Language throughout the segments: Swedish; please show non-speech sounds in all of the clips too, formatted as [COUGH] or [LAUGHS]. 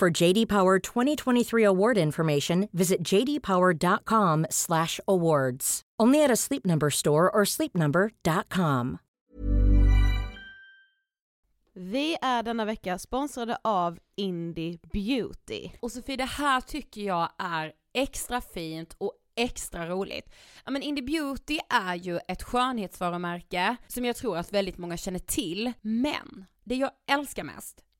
For JD Power 2023 award information, visit jdpower.com/awards. Only at a Sleep Number store or sleepnumber.com. Vi är denna vecka sponsrade av Indie Beauty. Och Sofie, det här tycker jag är extra fint och extra roligt. Ja men Indie Beauty är ju ett skönhetsvarumärke som jag tror att väldigt många känner till, men det jag älskar mest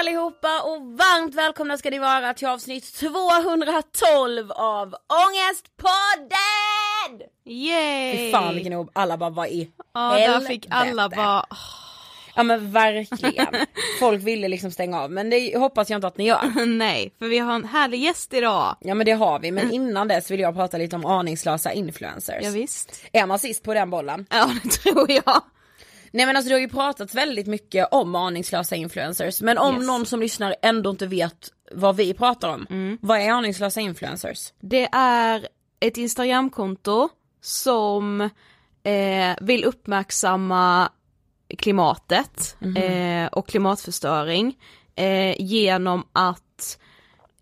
allihopa och varmt välkomna ska ni vara till avsnitt 212 av Ångestpodden! Yay! Fy fan vilken ord, alla bara var i Ja, där fick alla bara... Ja men verkligen. [LAUGHS] Folk ville liksom stänga av men det hoppas jag inte att ni gör. [LAUGHS] Nej, för vi har en härlig gäst idag. Ja men det har vi, men innan dess vill jag prata lite om aningslösa influencers. Ja, visst. Är man sist på den bollen? Ja det [LAUGHS] tror jag. Nej men alltså det har ju pratats väldigt mycket om aningslösa influencers men om Yes. någon som lyssnar ändå inte vet vad vi pratar om, vad är aningslösa influencers? Det är ett Instagramkonto som eh, vill uppmärksamma klimatet eh, och klimatförstöring eh, genom att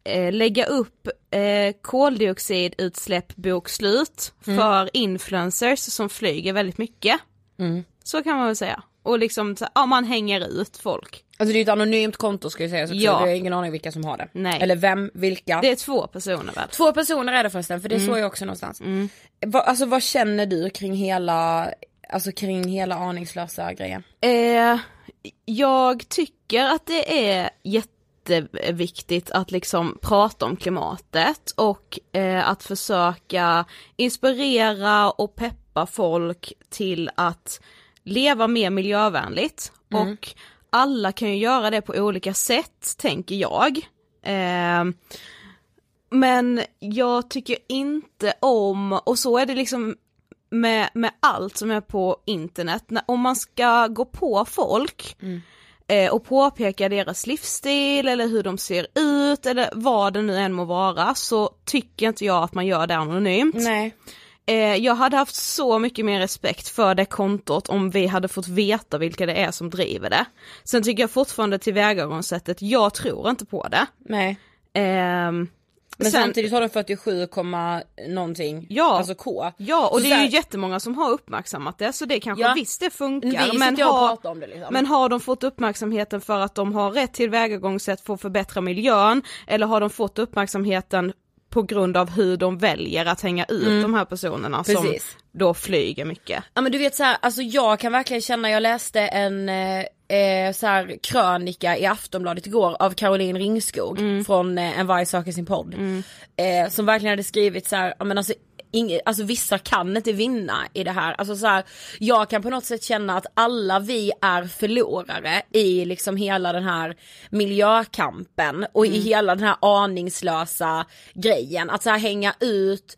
eh, lägga upp eh, koldioxidutsläppbokslut för influencers som flyger väldigt mycket. Så kan man väl säga. Och liksom, ja man hänger ut folk. Alltså det är ett anonymt konto ska jag säga så Ja. jag har ingen aning vilka som har det. Nej. Eller vem, vilka. Det är två personer väl? Två personer är det förresten för det såg jag också någonstans. Va, alltså vad känner du kring hela, alltså kring hela aningslösa grejen? Eh, jag tycker att det är jätteviktigt att liksom prata om klimatet och eh, att försöka inspirera och peppa folk till att leva mer miljövänligt och alla kan ju göra det på olika sätt tänker jag. Eh, men jag tycker inte om, och så är det liksom med, med allt som är på internet, när, om man ska gå på folk eh, och påpeka deras livsstil eller hur de ser ut eller vad det nu än må vara så tycker inte jag att man gör det anonymt. Nej. Eh, jag hade haft så mycket mer respekt för det kontot om vi hade fått veta vilka det är som driver det. Sen tycker jag fortfarande tillvägagångssättet, jag tror inte på det. Nej. Ehm, Men sen- samtidigt har de 47, komma någonting, Ja. alltså K. Ja och Så det är ju jättemånga som har uppmärksammat det så det kanske Ja. visst det funkar Vi men har, det liksom. men har de fått uppmärksamheten för att de har rätt tillvägagångssätt för att förbättra miljön eller har de fått uppmärksamheten på grund av hur de väljer att hänga ut de här personerna som Mm. Precis. då flyger mycket. Ja men du vet så här, alltså jag kan verkligen känna, jag läste en eh, eh, så här, krönika i Aftonbladet igår av Caroline Ringskog från eh, En varg söker sin podd. Eh, som verkligen hade skrivit så här, ja men alltså Inge, alltså vissa kan inte vinna i det här. Alltså så här, jag kan på något sätt känna att alla vi är förlorare i liksom hela den här miljökampen och i hela den här aningslösa grejen. Att så här hänga ut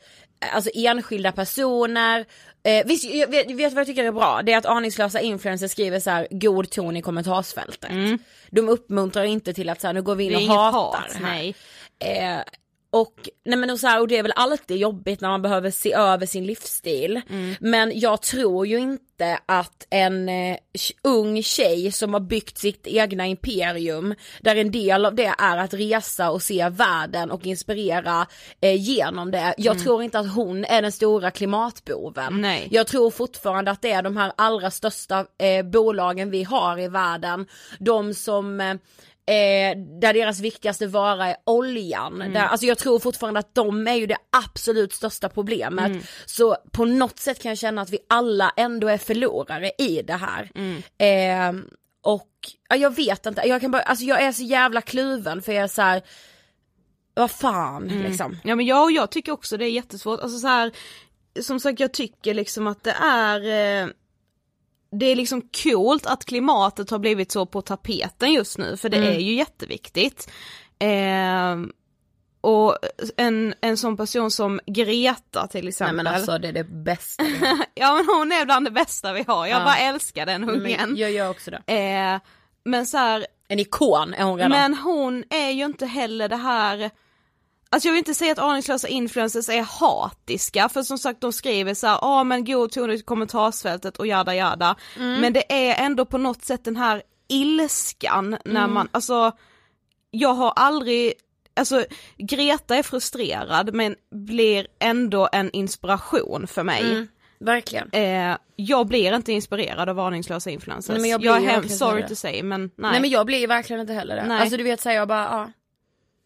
alltså enskilda personer. Eh, visst, jag vet, vet vad jag tycker är bra? Det är att aningslösa influencers skriver så här god ton i kommentarsfältet. De uppmuntrar inte till att så här, nu går vi in och hatar hat, här. nej. Eh, och, nej men och, så här, och det är väl alltid jobbigt när man behöver se över sin livsstil. Men jag tror ju inte att en eh, ung tjej som har byggt sitt egna imperium, där en del av det är att resa och se världen och inspirera eh, genom det. Jag tror inte att hon är den stora klimatboven. Nej. Jag tror fortfarande att det är de här allra största eh, bolagen vi har i världen, de som eh, där deras viktigaste vara är oljan. Där, alltså jag tror fortfarande att de är ju det absolut största problemet. Så på något sätt kan jag känna att vi alla ändå är förlorare i det här. Eh, och ja, jag vet inte, jag kan bara, alltså jag är så jävla kluven för jag är så här. vad fan liksom. Ja men jag och jag tycker också det är jättesvårt, alltså så här, som sagt jag tycker liksom att det är eh, det är liksom coolt att klimatet har blivit så på tapeten just nu för det Mm. är ju jätteviktigt. Eh, och en, en sån person som Greta till exempel. Nej men alltså det är det bästa [LAUGHS] ja men hon är bland det bästa vi har, jag Ja. bara älskar den ungen. jag gör också det. Eh, men så här, En ikon är hon redan. men hon är ju inte heller det här Alltså jag vill inte säga att aningslösa influencers är hatiska för som sagt de skriver så här, ja men god ton i kommentarsfältet och jada jada. Men det är ändå på något sätt den här ilskan när man, alltså jag har aldrig, alltså Greta är frustrerad men blir ändå en inspiration för mig. Mm, verkligen. Eh, jag blir inte inspirerad av aningslösa influencers. Nej, men jag blir jag är verkligen sorry det. to say men nej. Nej. men jag blir verkligen inte heller det. Nej. Alltså du vet såhär jag bara ja.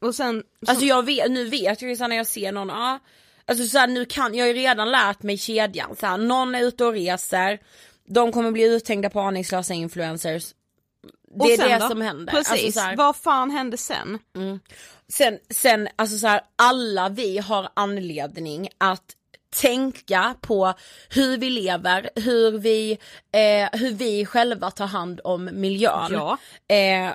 Och sen, Alltså jag vet, nu vet jag ju när jag ser någon, ja. Alltså såhär nu kan, jag har ju redan lärt mig kedjan såhär, någon är ute och reser, de kommer bli uthängda på aningslösa influencers. Det är det då? som händer. Precis, Alltså, så här- vad fan hände sen? Sen, sen alltså så här, alla vi har anledning att tänka på hur vi lever, hur vi, eh, hur vi själva tar hand om miljön. Ja. Eh,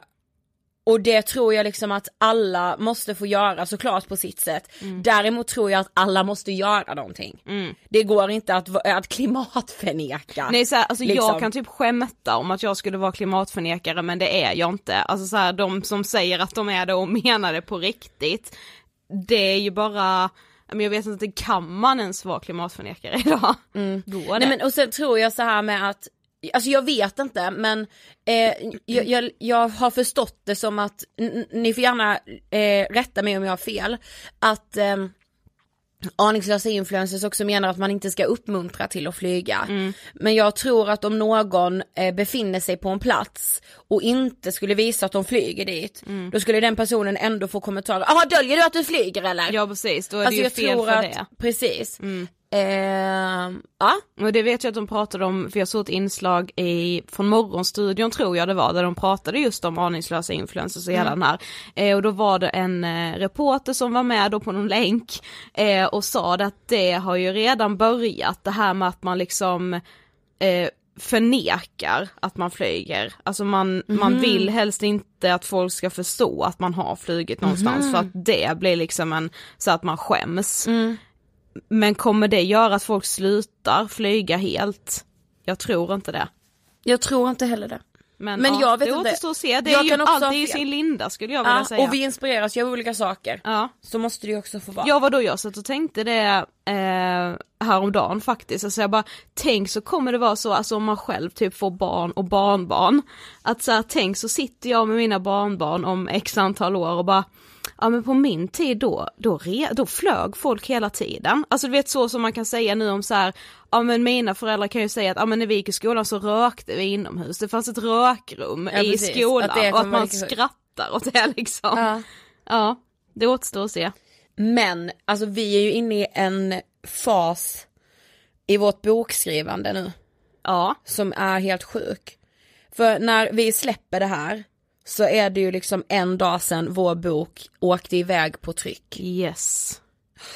och det tror jag liksom att alla måste få göra såklart på sitt sätt. Däremot tror jag att alla måste göra någonting. Det går inte att, att [LAUGHS] klimatförneka. Nej så här, alltså Liksom. jag kan typ skämta om att jag skulle vara klimatförnekare men det är jag inte. Alltså så här, de som säger att de är det och [LAUGHS] menar det på riktigt, det är ju bara, men jag vet inte, kan man ens vara klimatförnekare [LAUGHS] idag? Går det? Mm. Nej men och sen tror jag så här med att Alltså jag vet inte men eh, jag, jag, jag har förstått det som att, ni får gärna eh, rätta mig om jag har fel, att eh, aningslösa influencers också menar att man inte ska uppmuntra till att flyga. Men jag tror att om någon eh, befinner sig på en plats och inte skulle visa att de flyger dit, då skulle den personen ändå få kommentarer, jaha döljer du att du flyger eller? Ja precis, då är alltså det jag ju fel tror för att, det. precis. Eh, ja. Och det vet jag att de pratade om, för jag såg ett inslag i, från morgonstudion tror jag det var, där de pratade just om aningslösa influencers och hela den här. Eh, och då var det en eh, reporter som var med då på någon länk eh, och sa att det har ju redan börjat, det här med att man liksom eh, förnekar att man flyger. Alltså man, man vill helst inte att folk ska förstå att man har flugit någonstans för att det blir liksom en, så att man skäms. Men kommer det göra att folk slutar flyga helt? Jag tror inte det. Jag tror inte heller det. Men, Men ja, jag vet det inte. att se, det Jag är ju alltid i sin linda skulle jag vilja Ja, säga. och vi inspireras ju av olika saker. Ja. Så måste det ju också få vara. Ja vadå jag satt och tänkte det eh, häromdagen faktiskt, alltså jag bara tänk så kommer det vara så, alltså om man själv typ får barn och barnbarn, att så här, tänk så sitter jag med mina barnbarn om x antal år och bara Ja men på min tid då, då, re, då flög folk hela tiden. Alltså du vet så som man kan säga nu om så här, ja men mina föräldrar kan ju säga att ja men när vi gick i skolan så rökte vi inomhus, det fanns ett rökrum Ja, i precis. skolan Att och att man sjukt. skrattar åt det [LAUGHS] liksom. Ja. ja det återstår att se. Men alltså vi är ju inne i en fas i vårt bokskrivande nu Ja. som är helt sjuk. För när vi släpper det här så är det ju liksom en dag sedan vår bok åkte iväg på tryck. Yes.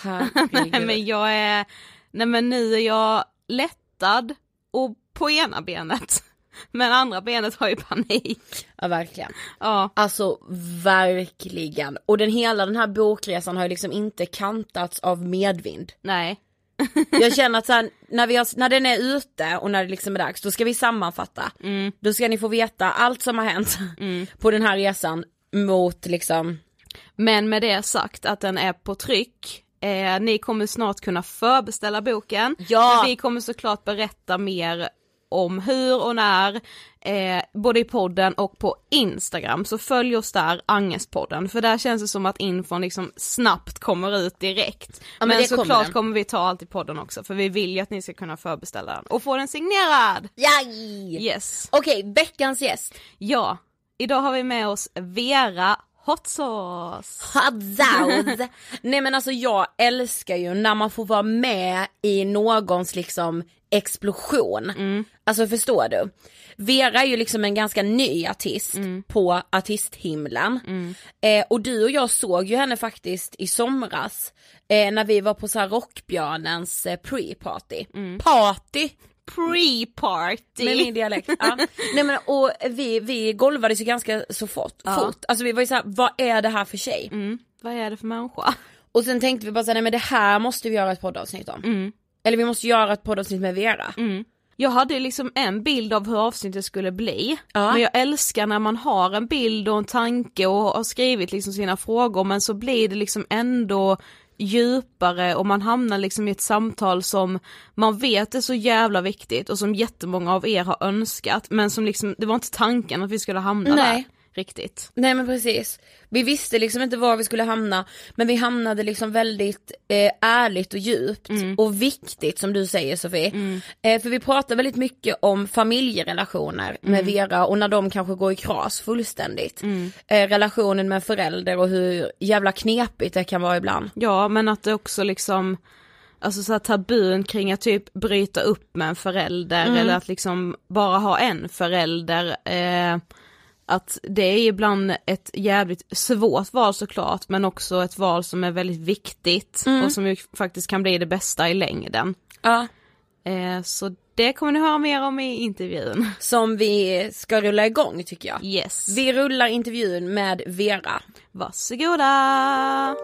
[LAUGHS] Nej men jag är, nej men nu är jag lättad och på ena benet. [LAUGHS] Men andra benet har ju panik. Ja verkligen. Ja. Alltså verkligen. Och den hela den här bokresan har ju liksom inte kantats av medvind. Nej. Jag känner att så här, när, vi har, när den är ute och när det liksom är dags, då ska vi sammanfatta. Då ska ni få veta allt som har hänt [LAUGHS] på den här resan mot liksom, Men med det sagt att den är på tryck, eh, ni kommer snart kunna förbeställa boken. Ja. Men vi kommer såklart berätta mer om hur och när, eh, både i podden och på Instagram, så följ oss där, Angespodden, för där känns det som att infon liksom snabbt kommer ut direkt. men men kommer såklart den. kommer vi ta allt i podden också, för vi vill ju att ni ska kunna förbeställa den och få den signerad! Jaj! Yes. Okej, veckans gäst. Ja, idag har vi med oss Vera Hot Sauce. Hot sauce. [LAUGHS] Nej men alltså jag älskar ju när man får vara med i någons liksom explosion. Alltså förstår du? Vera är ju liksom en ganska ny artist på artisthimlen. Eh, och du och jag såg ju henne faktiskt i somras eh, när vi var på så här Rockbjörnens eh, pre-party. Party! Pre-party! Med min dialekt. Ja. [LAUGHS] Nej men och vi, vi golvades ju ganska så fort, Ja. fort. Alltså vi var ju såhär, vad är det här för tjej? vad är det för människa? Och sen tänkte vi bara såhär, nej men det här måste vi göra ett poddavsnitt om. Mm. Eller vi måste göra ett poddavsnitt med Vera. Jag hade liksom en bild av hur avsnittet skulle bli. Ja. Men jag älskar när man har en bild och en tanke och har skrivit liksom sina frågor men så blir det liksom ändå djupare och man hamnar liksom i ett samtal som man vet är så jävla viktigt och som jättemånga av er har önskat men som liksom, det var inte tanken att vi skulle hamna Nej. där riktigt. Nej men precis. Vi visste liksom inte var vi skulle hamna men vi hamnade liksom väldigt eh, ärligt och djupt och viktigt som du säger Sofie. Eh, för vi pratar väldigt mycket om familjerelationer med Vera och när de kanske går i kras fullständigt. Eh, relationen med förälder och hur jävla knepigt det kan vara ibland. Ja men att det också liksom Alltså så här tabun kring att typ bryta upp med en förälder eller att liksom bara ha en förälder. Eh, att det är ibland ett jävligt svårt val såklart men också ett val som är väldigt viktigt och som ju faktiskt kan bli det bästa i längden. Ja. Eh, så det kommer ni höra mer om i intervjun. Som vi ska rulla igång tycker jag. Yes. Vi rullar intervjun med Vera. Varsågoda!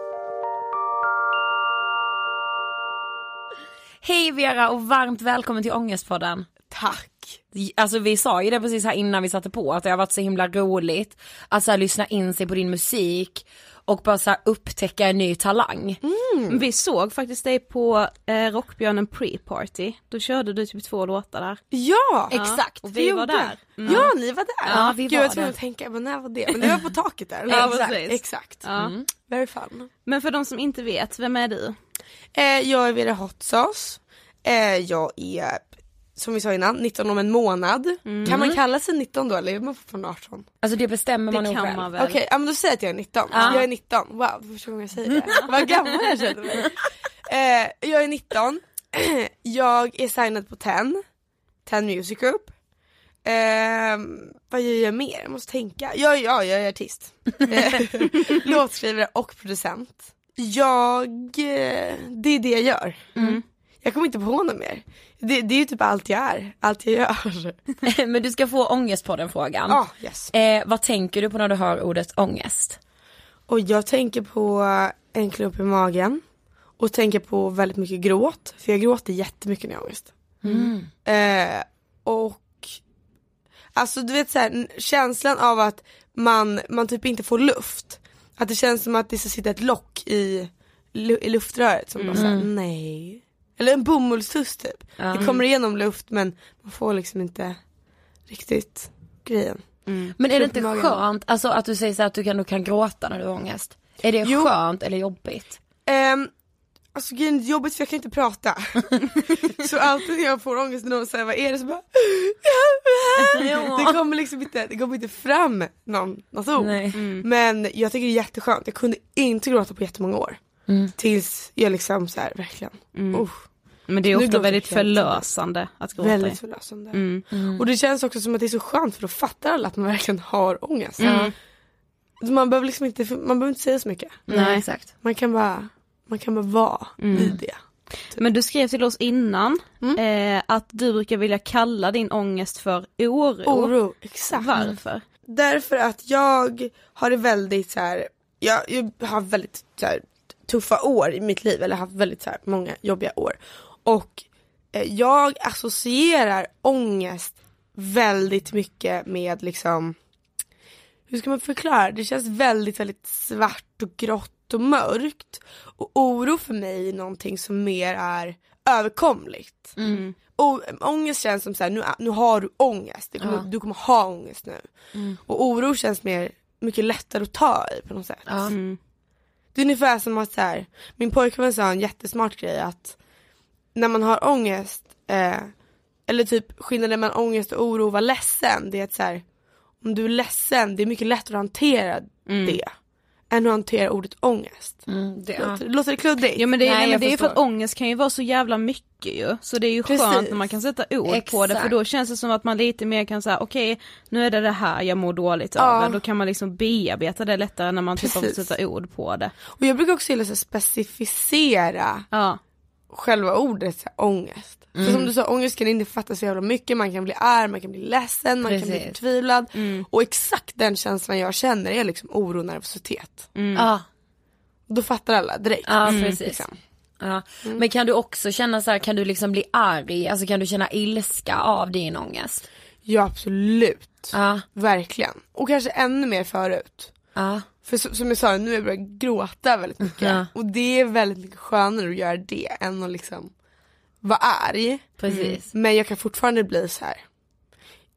Hej Vera och varmt välkommen till Ångestpodden. Tack. Alltså vi sa ju det precis här innan vi satte på att det har varit så himla roligt att så här, lyssna in sig på din musik och bara så här, upptäcka en ny talang. Vi såg faktiskt dig på eh, Rockbjörnen pre-party, då körde du typ två låtar där. Ja! Exakt. Och vi var gjorde. där. Mm. Ja ni var där. Ja, vi Gud, var jag tvungen att tänka, men när var det? Men det var på taket där. [LAUGHS] Ja, exakt. exakt. Ja. Very fun. Men för de som inte vet, vem är du? Eh, jag är Vera Hot Sauce. Eh, jag är, som vi sa innan, 19 om en månad. Kan man kalla sig 19 då eller är man fortfarande 18? Alltså det bestämmer man Det nog kan själv. man väl? Okej, ja men då säger jag att jag är 19. Ja. Jag är 19, wow det första gången jag säger det. [LAUGHS] Vad gammal jag känner mig. Eh, jag är 19, [CLEARS THROAT] jag är signad på 10, 10 Music Group. Eh, vad gör jag mer? Jag måste tänka. Ja, ja jag är artist. Eh, [LAUGHS] Låtskrivare och producent. Jag, eh, det är det jag gör. Jag kommer inte på något mer. Det, det är ju typ allt jag är, allt jag gör. [LAUGHS] Men du ska få Ångestpodden-frågan. Ja, yes. Eh, vad tänker du på när du hör ordet ångest? Och jag tänker på en klump i magen och tänker på väldigt mycket gråt, för jag gråter jättemycket när jag har ångest. Eh, och alltså du vet så här, känslan av att man, man typ inte får luft. Att det känns som att det ska sitta ett lock i, i luftröret som bara såhär, nej. Eller en bomullstuss typ. Det kommer igenom luft men man får liksom inte riktigt grejen. Men är det inte magen. skönt, alltså att du säger så här att du kan, du kan gråta när du har ångest? Är det Jo. skönt eller jobbigt? Um, alltså grejen är jobbigt för jag kan inte prata. [LAUGHS] så alltid när jag får ångest när någon säger vad är det så bara [LAUGHS] Det kommer liksom inte, det kommer inte fram någon, något ord. Nej. Men jag tycker det är jätteskönt, jag kunde inte gråta på jättemånga år. Tills jag liksom så här, verkligen, usch, Men det är ofta väldigt förlösande att gråta. väldigt förlösande. Mm. Och det känns också som att det är så skönt för då fattar alla att man verkligen har ångest. Mm. Man behöver liksom inte, man behöver inte säga så mycket. Nej exakt. Man kan bara, man kan bara vara Mm. i det. Men du skrev till oss innan eh, att du brukar vilja kalla din ångest för oro. Oro, exakt. Varför? Därför att jag har det väldigt så här, jag, jag har väldigt så här, tuffa år i mitt liv, eller haft väldigt så här, många jobbiga år. Och eh, jag associerar ångest väldigt mycket med liksom, hur ska man förklara? Det känns väldigt, väldigt svart och grått och mörkt. Och oro för mig är någonting som mer är överkomligt. Och, ångest känns som såhär, nu, nu har du ångest, du kommer, du kommer ha ångest nu. Och oro känns mer, mycket lättare att ta i på något sätt. Mm. Det är ungefär som att så här, min pojkvän sa en jättesmart grej att när man har ångest, eh, eller typ skillnaden mellan ångest och oro och vara ledsen, det är att så här, om du är ledsen, det är mycket lättare att hantera det än att hantera ordet ångest. Mm, det, ja. Låter, låter det kluddigt? Ja men det, är, Nej, nej, men det är ju för att ångest kan ju vara så jävla mycket ju. Så det är ju Precis. skönt när man kan sätta ord på det för Exakt. då känns det som att man lite mer kan säga okej nu är det det här jag mår dåligt Ja. över. Då kan man liksom bearbeta det lättare när man typ Precis. sätta ord på det. Och jag brukar också gilla att specificera Ja. Själva ordet så här, ångest. För som du sa, ångest kan innefatta så jävla mycket, man kan bli arg, man kan bli ledsen, man kan bli Precis. förtvivlad. Och exakt den känslan jag känner är liksom oro och nervositet. Ja. Och då fattar alla direkt. Ja precis. Liksom. Ja. Men kan du också känna så här, kan du liksom bli arg, alltså kan du känna ilska av din ångest? Ja absolut. Ja. Verkligen. Och kanske ännu mer förut. Ja. För som jag sa, nu har jag börjat gråta väldigt mycket. Ja. Och det är väldigt mycket skönare att göra det än att liksom vara arg. Precis. Men jag kan fortfarande bli så här.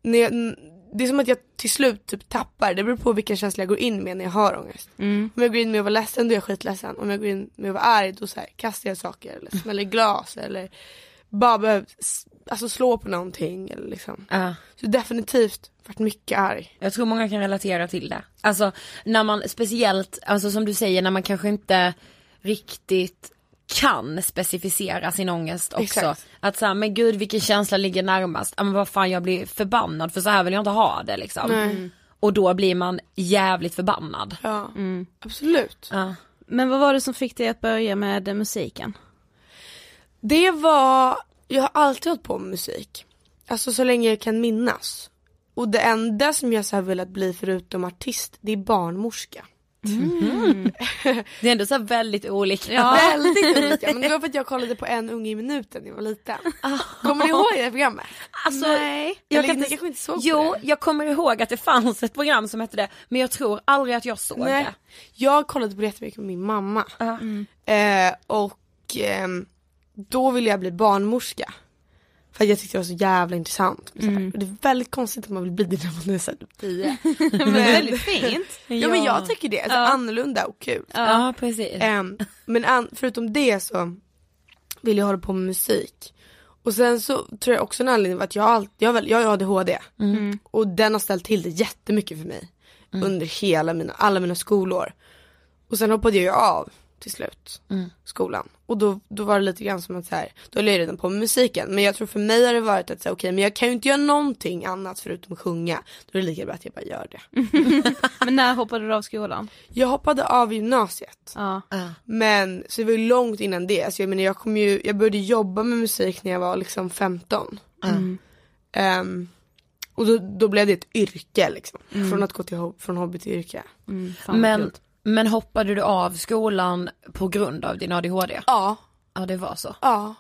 När jag, det är som att jag till slut typ tappar, det beror på vilken känsla jag går in med när jag har ångest. Om jag går in med att vara ledsen då är jag skitledsen. Om jag går in med att vara arg då så här, kastar jag saker eller smäller glas eller bara behöver alltså, slå på någonting eller liksom. Ja. Så definitivt varit mycket arg. Jag tror många kan relatera till det. Alltså när man speciellt, alltså som du säger när man kanske inte riktigt kan specificera sin ångest också. Exakt. Att säga, men gud vilken känsla ligger närmast? Ja men vad fan jag blir förbannad för så här vill jag inte ha det liksom. Nej. Och då blir man jävligt förbannad. Ja, absolut. Ja. Men vad var det som fick dig att börja med musiken? Det var, jag har alltid hållit på med musik. Alltså så länge jag kan minnas. Och det enda som jag så här velat bli förutom artist, det är barnmorska. Det är ändå så väldigt olika. [LAUGHS] Väldigt olika, men det var för att jag kollade på en unge i minuten när jag var liten. Kommer ni ihåg det programmet? Alltså, Nej. jag kan inte... kanske inte såg Jo, det? jag kommer ihåg att det fanns ett program som hette det, men jag tror aldrig att jag såg Nej. det. Jag kollade på det jättemycket med min mamma. Ja. Eh, och ehm, då ville jag bli barnmorska. För att jag tyckte det var så jävla intressant. Så här. Och det är väldigt konstigt att man vill bli [LAUGHS] det när man är såhär typ 10. Men väldigt fint. Ja men jag tycker det, alltså, annorlunda och kul. Ja, precis. Ehm, men an- förutom det så vill jag hålla på med musik. Och sen så tror jag också en anledning var att jag, har all- jag, väl, jag har ADHD. Och den har ställt till det jättemycket för mig. Under hela mina, alla mina skolår. Och sen hoppade jag ju av till slut skolan. Och då, då var det lite grann som att så här, då höll jag redan på med musiken. Men jag tror för mig har det varit att säga okej men jag kan ju inte göra någonting annat förutom att sjunga. Då är det lika bra att jag bara gör det. [LAUGHS] Men när hoppade du av skolan? Jag hoppade av gymnasiet. Ja. Men så det var ju långt innan det. Alltså jag menar jag kom ju, jag började jobba med musik när jag var liksom 15. Ehm, och då, då blev det ett yrke liksom. Från att gå till, från hobby till yrke. Mm, Men. Men hoppade du av skolan på grund av din ADHD? Ja. Ja det var så. Ja.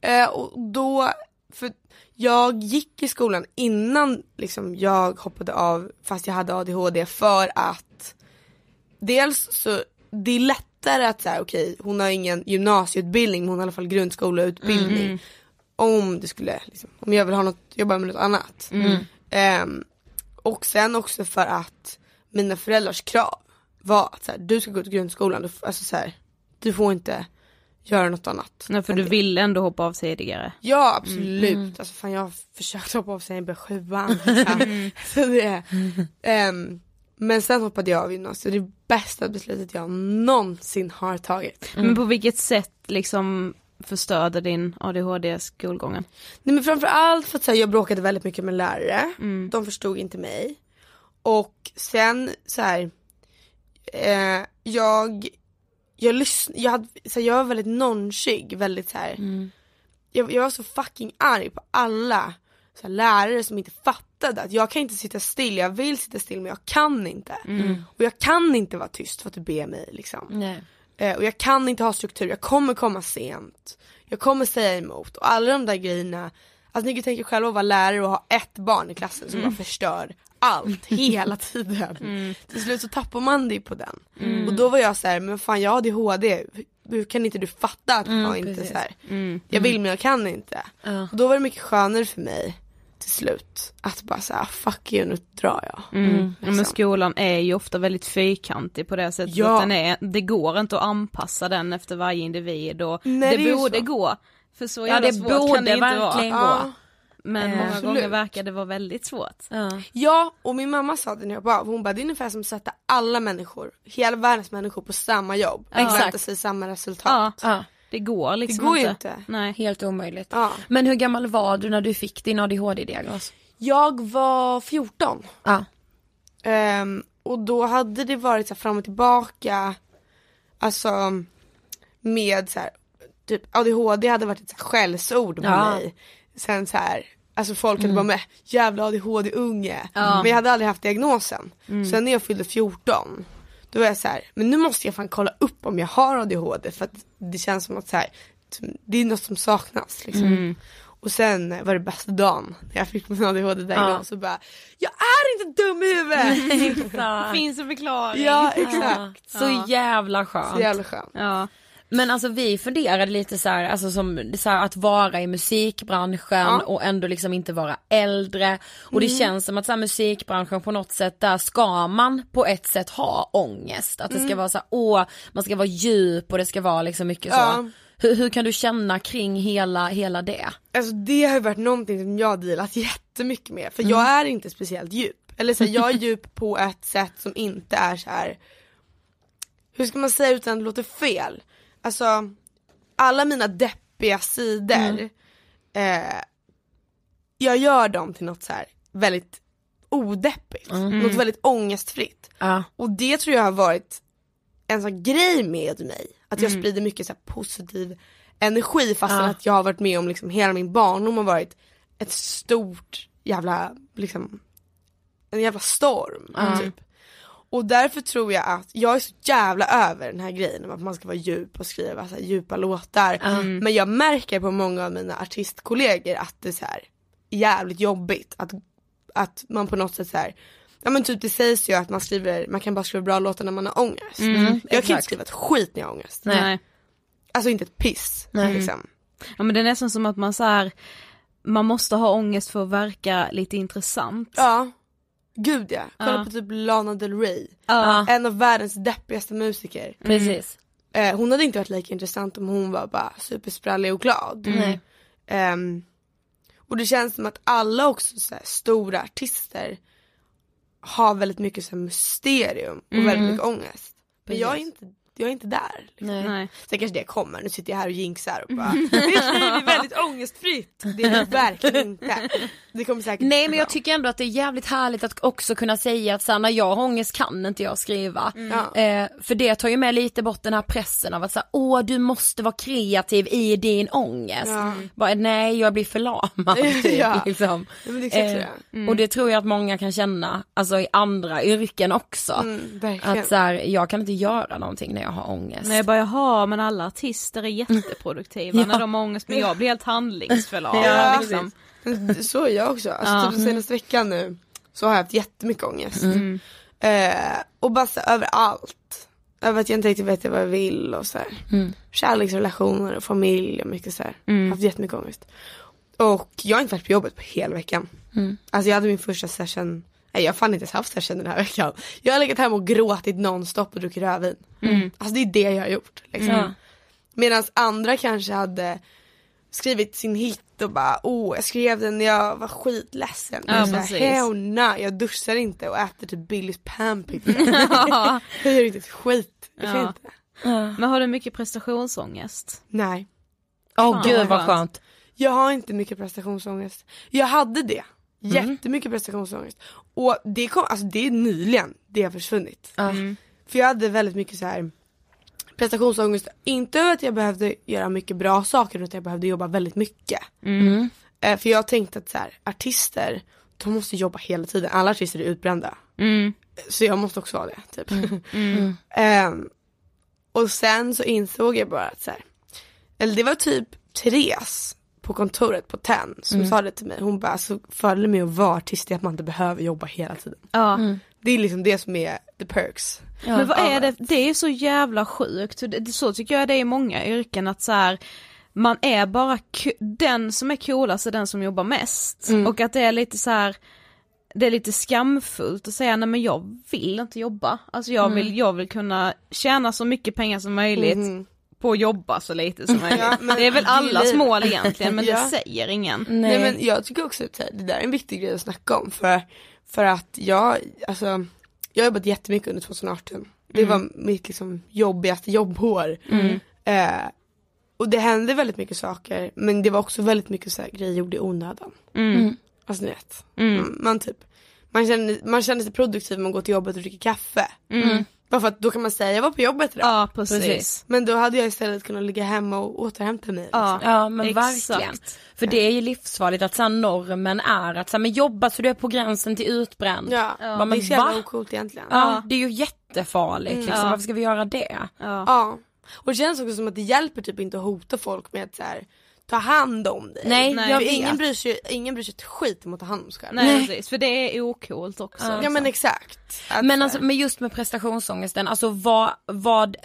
Eh, och då, för jag gick i skolan innan liksom jag hoppade av fast jag hade ADHD för att dels så det är lättare att säga okej hon har ingen gymnasieutbildning men hon har i alla fall grundskoleutbildning. Om det skulle, liksom, om jag vill ha något, jobba med något annat. Ehm, och sen också för att mina föräldrars krav var att så här, du ska gå till grundskolan, du, alltså så här, du får inte göra något annat. Nej, för du det. ville ändå hoppa av tidigare. Ja absolut, alltså fan jag har försökt hoppa av sen jag började sjuan. [LAUGHS] liksom. så det, ehm, men sen hoppade jag av gymnasiet, det är bästa beslutet jag någonsin har tagit. Men på vilket sätt liksom förstörde din ADHD skolgången? Nej men framförallt för att så här, jag bråkade väldigt mycket med lärare, de förstod inte mig. Och sen så här, eh, jag, jag lyssnade, jag, hade, så här, jag var väldigt nonchig, väldigt så här. Jag, jag var så fucking arg på alla så här, lärare som inte fattade att jag kan inte sitta still, jag vill sitta still men jag kan inte. Och jag kan inte vara tyst för att du ber mig liksom. Eh, och jag kan inte ha struktur, jag kommer komma sent. Jag kommer säga emot och alla de där grejerna. Alltså ni kan tänka er själva att vara lärare och ha ett barn i klassen som bara förstör allt hela tiden. Till slut så tappar man det på den. Och då var jag så här, men fan jag har ADHD, hur, kan inte du fatta att jag inte precis. så här. jag vill men jag kan inte. Ja. Och då var det mycket skönare för mig till slut att bara säga fuck you nu drar jag. Mm. Ja, men liksom. skolan är ju ofta väldigt fyrkantig på det sättet Ja. att den är, det går inte att anpassa den efter varje individ och Nej, det, det borde gå. För så Ja jävla det svårt kan det borde inte verkligen vara. gå. Men Eh, många absolut. gånger verkar det vara väldigt svårt. Ja. Ja, och min mamma sa det när jag var hon bara det är ungefär som att sätta alla människor, hela världens människor på samma jobb och Exakt. förvänta sig samma resultat. Ja, Ja. det går liksom Det går ju inte. inte. Nej. Helt omöjligt. Ja. Men hur gammal var du när du fick din ADHD-diagnos? Jag var 14 Ja. ehm, och då hade det varit så här fram och tillbaka, alltså med så här, typ ADHD hade varit ett så här skällsord på Ja. mig. Sen så här, alltså folk hade bara med jävla ADHD-unge. Men jag hade aldrig haft diagnosen. Sen när jag fyllde 14, Då var jag så här, men nu måste jag fan kolla upp om jag har ADHD för att det känns som att så här, det är något som saknas liksom. Mm. Och sen var det bästa dagen när jag fick min ADHD diagnos Ja. så bara, jag är inte dum i huvudet! Finns en förklaring. ja exakt. Så jävla skönt. Så jävla skönt. Ja. Men alltså vi funderade lite så här, alltså som så här, att vara i musikbranschen Ja. och ändå liksom inte vara äldre. Och det känns som att så här, musikbranschen på något sätt, där ska man på ett sätt ha ångest. Att det ska vara så här, åh, man ska vara djup och det ska vara liksom mycket så. Ja. Hur, hur kan du känna kring hela, hela det? Alltså det har ju varit någonting som jag har dealat jättemycket med för Mm. jag är inte speciellt djup. Eller så jag är djup på ett sätt som inte är så här. hur ska man säga utan att det låter fel? Alltså alla mina deppiga sidor, Mm. eh, jag gör dem till något så här väldigt odeppigt, något väldigt ångestfritt. Ja. Och det tror jag har varit en sån grej med mig. Att jag sprider mycket så positiv energi fastän Ja. att jag har varit med om liksom hela min barndom har varit ett stort jävla, liksom, en jävla storm. Typ. Och därför tror jag att jag är så jävla över den här grejen om att man ska vara djup och skriva så här djupa låtar. Men jag märker på många av mina artistkollegor att det är så här jävligt jobbigt att, att man på något sätt så här Ja men typ det sägs ju att man skriver, man kan bara skriva bra låtar när man har ångest. jag kan inte exakt. skriva ett skit när jag har ångest. Nej. Nej. Alltså inte ett piss. Nej. Liksom. Ja men det är nästan som att man så här, man måste ha ångest för att verka lite intressant. Ja. Gud ja. Kolla på typ Lana Del Rey. En av världens deppigaste musiker. Precis. Eh, hon hade inte varit lika intressant om hon var bara supersprallig och glad. Nej. Ehm, och det känns som att alla också så här, stora artister har väldigt mycket så här, mysterium och väldigt mycket ångest. Men jag är inte, jag är inte där. Liksom. Nej. Nej. Sen kanske det kommer, nu sitter jag här och jinxar och bara [LAUGHS] Mitt liv är väldigt ångestfritt. Det är det verkligen inte. Det kommer säkert Nej men jag tycker ändå att det är jävligt härligt att också kunna säga att så när jag har ångest kan inte jag skriva. Ja. Eh, för det tar ju med lite bort den här pressen av att säga åh du måste vara kreativ i din ångest. Ja. Bara, nej jag blir förlamad [LAUGHS] typ, [LAUGHS] Ja. liksom. Det så Eh, Och det tror jag att många kan känna, alltså i andra yrken också. Mm. Att så här, jag kan inte göra någonting när jag har ångest. Men jag bara jaha men alla artister är jätteproduktiva [LAUGHS] Ja. när de har ångest men jag blir helt handlingsförlamad Ja, liksom. Så är jag också. Alltså, Ja. typ den senaste veckan nu så har jag haft jättemycket ångest. Mm. Eh, och bara så, här, över allt. Över att jag inte riktigt vet vad jag vill och så här. Mm. Kärleksrelationer och familj och mycket så här. Mm. Haft jättemycket ångest. Och jag har inte varit på jobbet på hela veckan. Mm. Alltså jag hade min första session, nej jag har fan inte ens haft session den här veckan. Jag har legat hemma och gråtit nonstop och druckit rödvin. Alltså det är det jag har gjort. Liksom. Ja. Medan andra kanske hade skrivit sin hit och bara åh jag skrev den när jag var skitledsen. Ja, så här. Hell no, jag duschar inte och äter typ Billys panpizza. [LAUGHS] Ja. [LAUGHS] jag gör inte ett skit. Jag Ja. inte. Men har du mycket prestationsångest? Nej. Åh Fan, gud vad skönt. Jag har inte mycket prestationsångest. Jag hade det. Jättemycket prestationsångest. Och det kom, alltså det är nyligen det har försvunnit. Mm. För jag hade väldigt mycket så här prestationsångest, inte över att jag behövde göra mycket bra saker utan att jag behövde jobba väldigt mycket. Mm. Eh, för jag tänkte att så här, artister, de måste jobba hela tiden, alla artister är utbrända. Mm. Så jag måste också vara det typ. [LAUGHS] Ehm, och sen så insåg jag bara att så här, eller det var typ Therese på kontoret på TEN som sa det till mig. Hon bara, så fördelen med att vara artist är att man inte behöver jobba hela tiden. Ja. Det är liksom det som är the perks. Men vad är det, det är så jävla sjukt, så tycker jag det är i många yrken att så här, man är bara, den som är coolast är den som jobbar mest. Och att det är lite så här det är lite skamfullt att säga nej men jag vill inte jobba. Alltså jag vill, jag vill kunna tjäna så mycket pengar som möjligt på att jobba så lite som [LAUGHS] möjligt. Ja, men det är väl allas mål egentligen men [LAUGHS] Ja. det säger ingen. Nej. men jag tycker också att det där är en viktig grej att snacka om för, för att jag, alltså, jag har jobbat jättemycket under 2018. Det var mitt liksom jobbigaste jobbår. Eh, och det hände väldigt mycket saker men det var också väldigt mycket så här, grejer gjorda i onödan. Mm. Alltså ni vet. Mm. Man, man typ, man känner, man känner sig produktiv när man går till jobbet och dricker kaffe. Mm. Bara för att då kan man säga jag var på jobbet idag. Ja precis. Precis. Men då hade jag istället kunnat ligga hemma och återhämta mig. liksom. Ja, Ja men exakt. verkligen. För det är ju livsfarligt att så här, normen är att så här, men jobba så du är på gränsen till utbränd. Ja, Bara, men det är så jävla ocoolt egentligen. Ja, det är ju jätte jättefarligt liksom. Ja. varför ska vi göra det? Ja. Ja. Och det känns också som att det hjälper typ inte att hota folk med att så här, ta hand om dig. Nej, Nej. Jag ingen bryr, sig, ingen bryr sig ett skit om att ta hand om sig själv. Nej, precis, för det är okult också. Ja. Ja men exakt. Att, Men så alltså här, men just med prestationsångesten, alltså vad, vad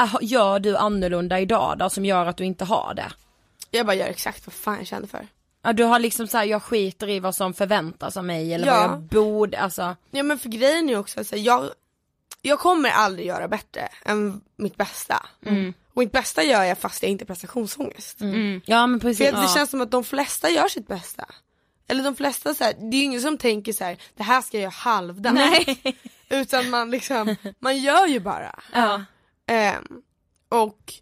äh, gör du annorlunda idag då som gör att du inte har det? jag bara gör exakt vad fan jag känner för. Ja, du har liksom så här, jag skiter i vad som förväntas av mig eller Ja. vad jag borde, alltså. Ja men för grejen är ju också att jag, jag kommer aldrig göra bättre än mitt bästa. Och mitt bästa gör jag fast jag inte har prestationsångest. Ja men För precis. jag, det känns som att de flesta gör sitt bästa. Eller de flesta så här, det är ju ingen som tänker så här: det här ska jag göra halvdant. Nej. [LAUGHS] Utan man liksom, man gör ju bara. Ja. Ehm, och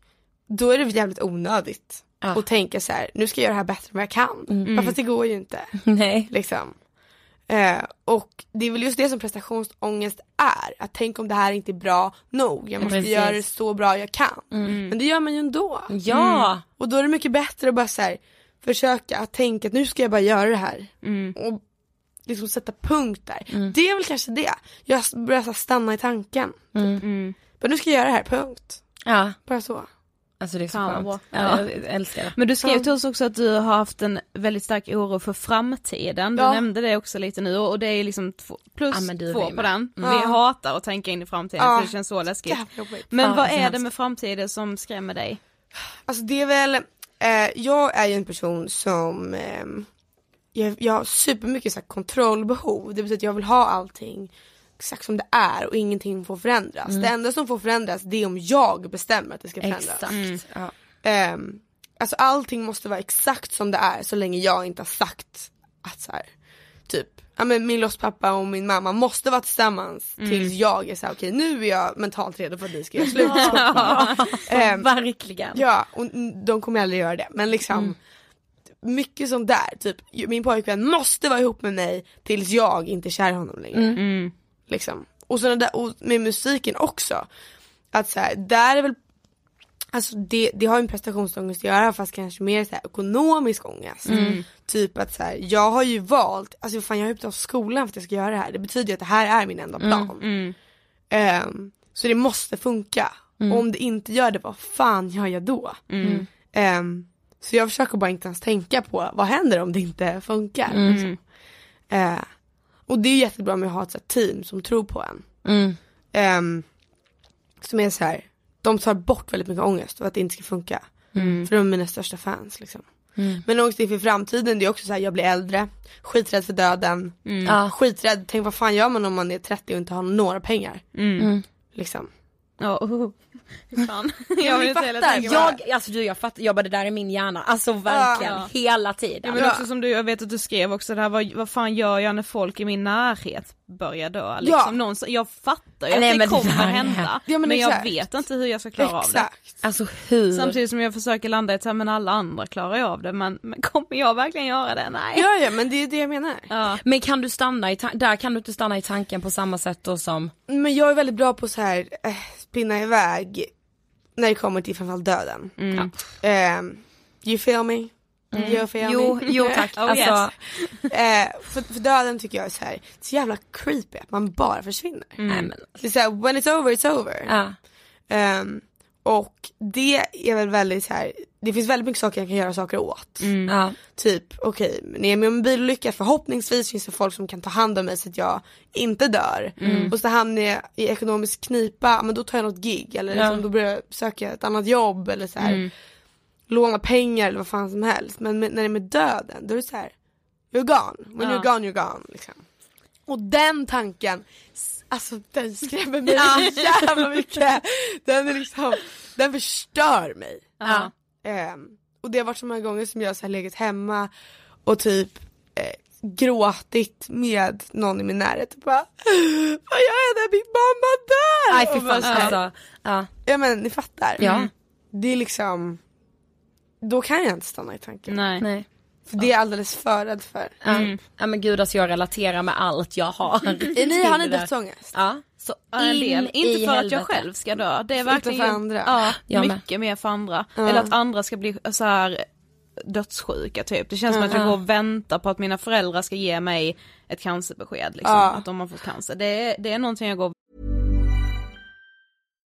då är det jävligt onödigt Ja. att tänka så här: nu ska jag göra det här bättre än vad jag kan. Mm. Fast det går ju inte. [LAUGHS] Nej. Liksom. Eh, och det är väl just det som prestationsångest är. Att tänk om det här inte är bra nog. Jag måste Precis. göra det så bra jag kan. Men det gör man ju ändå. Ja. Och då är det mycket bättre att bara så här, försöka att tänka att nu ska jag bara göra det här. Och liksom sätta punkt där. Det är väl kanske det. Jag börjar stanna i tanken. Mm. Men nu ska jag göra det här, punkt. Ja. Bara så. Alltså det är så Fan, skönt. bra. Ja, jag älskar det. Men du skrev till oss också att du har haft en väldigt stark oro för framtiden. Du Ja. nämnde det också lite nu och det är liksom två, plus Ja, två på med. den. Ja. Vi hatar att tänka in i framtiden Ja. för det känns så läskigt. Men vad är det med framtiden som skrämmer dig? Alltså det är väl, eh, jag är ju en person som, ehm, jag, jag har supermycket så här, kontrollbehov. Det betyder att jag vill ha allting exakt som det är och ingenting får förändras. Det enda som får förändras det är om jag bestämmer att det ska förändras. Exakt. Ja. Ehm, alltså allting måste vara exakt som det är så länge jag inte har sagt att så här, typ, ja men min låtspappa och min mamma måste vara tillsammans tills jag är såhär okej nu är jag mentalt redo för att vi ska göra slut. [LAUGHS] Ehm, Verkligen. Ja, och de kommer aldrig göra det. Men liksom mycket sånt där. Typ, min pojkvän måste vara ihop med mig tills jag inte är kär i honom längre. Mm. Liksom. Och, såna där, och med musiken också. Att så här, där är väl Alltså det, det har ju med prestationsångest att göra fast kanske mer så här, ekonomisk ångest. Typ att så här, jag har ju valt, alltså fan jag har ju betalat skolan för att jag ska göra det här. Det betyder ju att det här är min enda plan. Mm. Ehm, så det måste funka. Och om det inte gör det, vad fan gör jag då? Mm. Ehm, så jag försöker bara inte ens tänka på vad händer om det inte funkar. Mm. Liksom. Eh, och det är jättebra med att ha ett så här, team som tror på en. Mm. Ehm, som är så här, de tar bort väldigt mycket ångest för att det inte ska funka. Mm. För de är mina största fans liksom. Men ångest inför framtiden det är också så här, jag blir äldre, skiträdd för döden, Ja. skiträdd, tänk vad fan gör man om man är 30 och inte har några pengar? Mm. Liksom. Ja, oh. Fan. [LAUGHS] jag vill inte på det. Jag, alltså du jag fattar, jag bara det där i min hjärna, alltså verkligen Ja. hela tiden. Ja, men också som du, jag vet att du skrev också det här, vad, vad fan gör jag när folk i min närhet börjar dö? Liksom, någon, som- jag fattar ju att Nej, det men det kommer hända, Ja, men men, jag exakt. vet inte hur jag ska klara av det. Exakt. Alltså hur? Samtidigt som jag försöker landa i att men alla andra klarar ju av det, men, men kommer jag verkligen göra det? Nej. Ja ja men det är det jag menar. Ja. Men kan du stanna i där kan du inte stanna i tanken på samma sätt då som Men jag är väldigt bra på så här eh, spinna iväg när det kommer till framförallt döden. Mm. Ehm, you feel me? You feel Jo, me? jo tack. [LAUGHS] Oh, alltså, yes. Eh, för, för döden tycker jag är så här, så jävla creepy att man bara försvinner. nej men, Det är så här, when it's over it's over. ja. Ehm, och det är väl väldigt så här, det finns väldigt mycket saker jag kan göra saker åt. ja. Typ, okej, när jag är med om en bilolycka förhoppningsvis finns det folk som kan ta hand om mig så att jag inte dör. Och så hamnar jag i ekonomisk knipa, men då tar jag något gig eller liksom, Ja. då börjar jag söka ett annat jobb eller så här. Låna pengar eller vad fan som helst. Men med, när det är med döden, då är det så här. You're gone, when Ja. you're gone you're gone. Liksom. Och den tanken, alltså den skrämmer mig så jävla mycket. Den är liksom, den förstör mig. Ja. Ehm, och det har varit så många gånger som jag här legat hemma och typ eh, gråtit med någon i min närhet och bara Vad gör jag när min mamma dör? Nej fy fan alltså, ja. Ja men ni fattar. Ja. Det är liksom Då kan jag inte stanna i tanken. Nej. Nej. För det är jag alldeles för rädd för. Ja. ja men gud alltså jag relaterar med allt jag har. Är [LAUGHS] ni, har ni dödsångest? Ja. Så en in del. Inte för att helvete. jag själv ska dö, det är verkligen för andra. Ja, Jag med. mycket mer för andra. Eller att andra ska bli så här dödssjuka typ. Det känns som att jag går och väntar på att mina föräldrar ska ge mig ett cancerbesked liksom. Att de har fått cancer. Det är, det är någonting jag går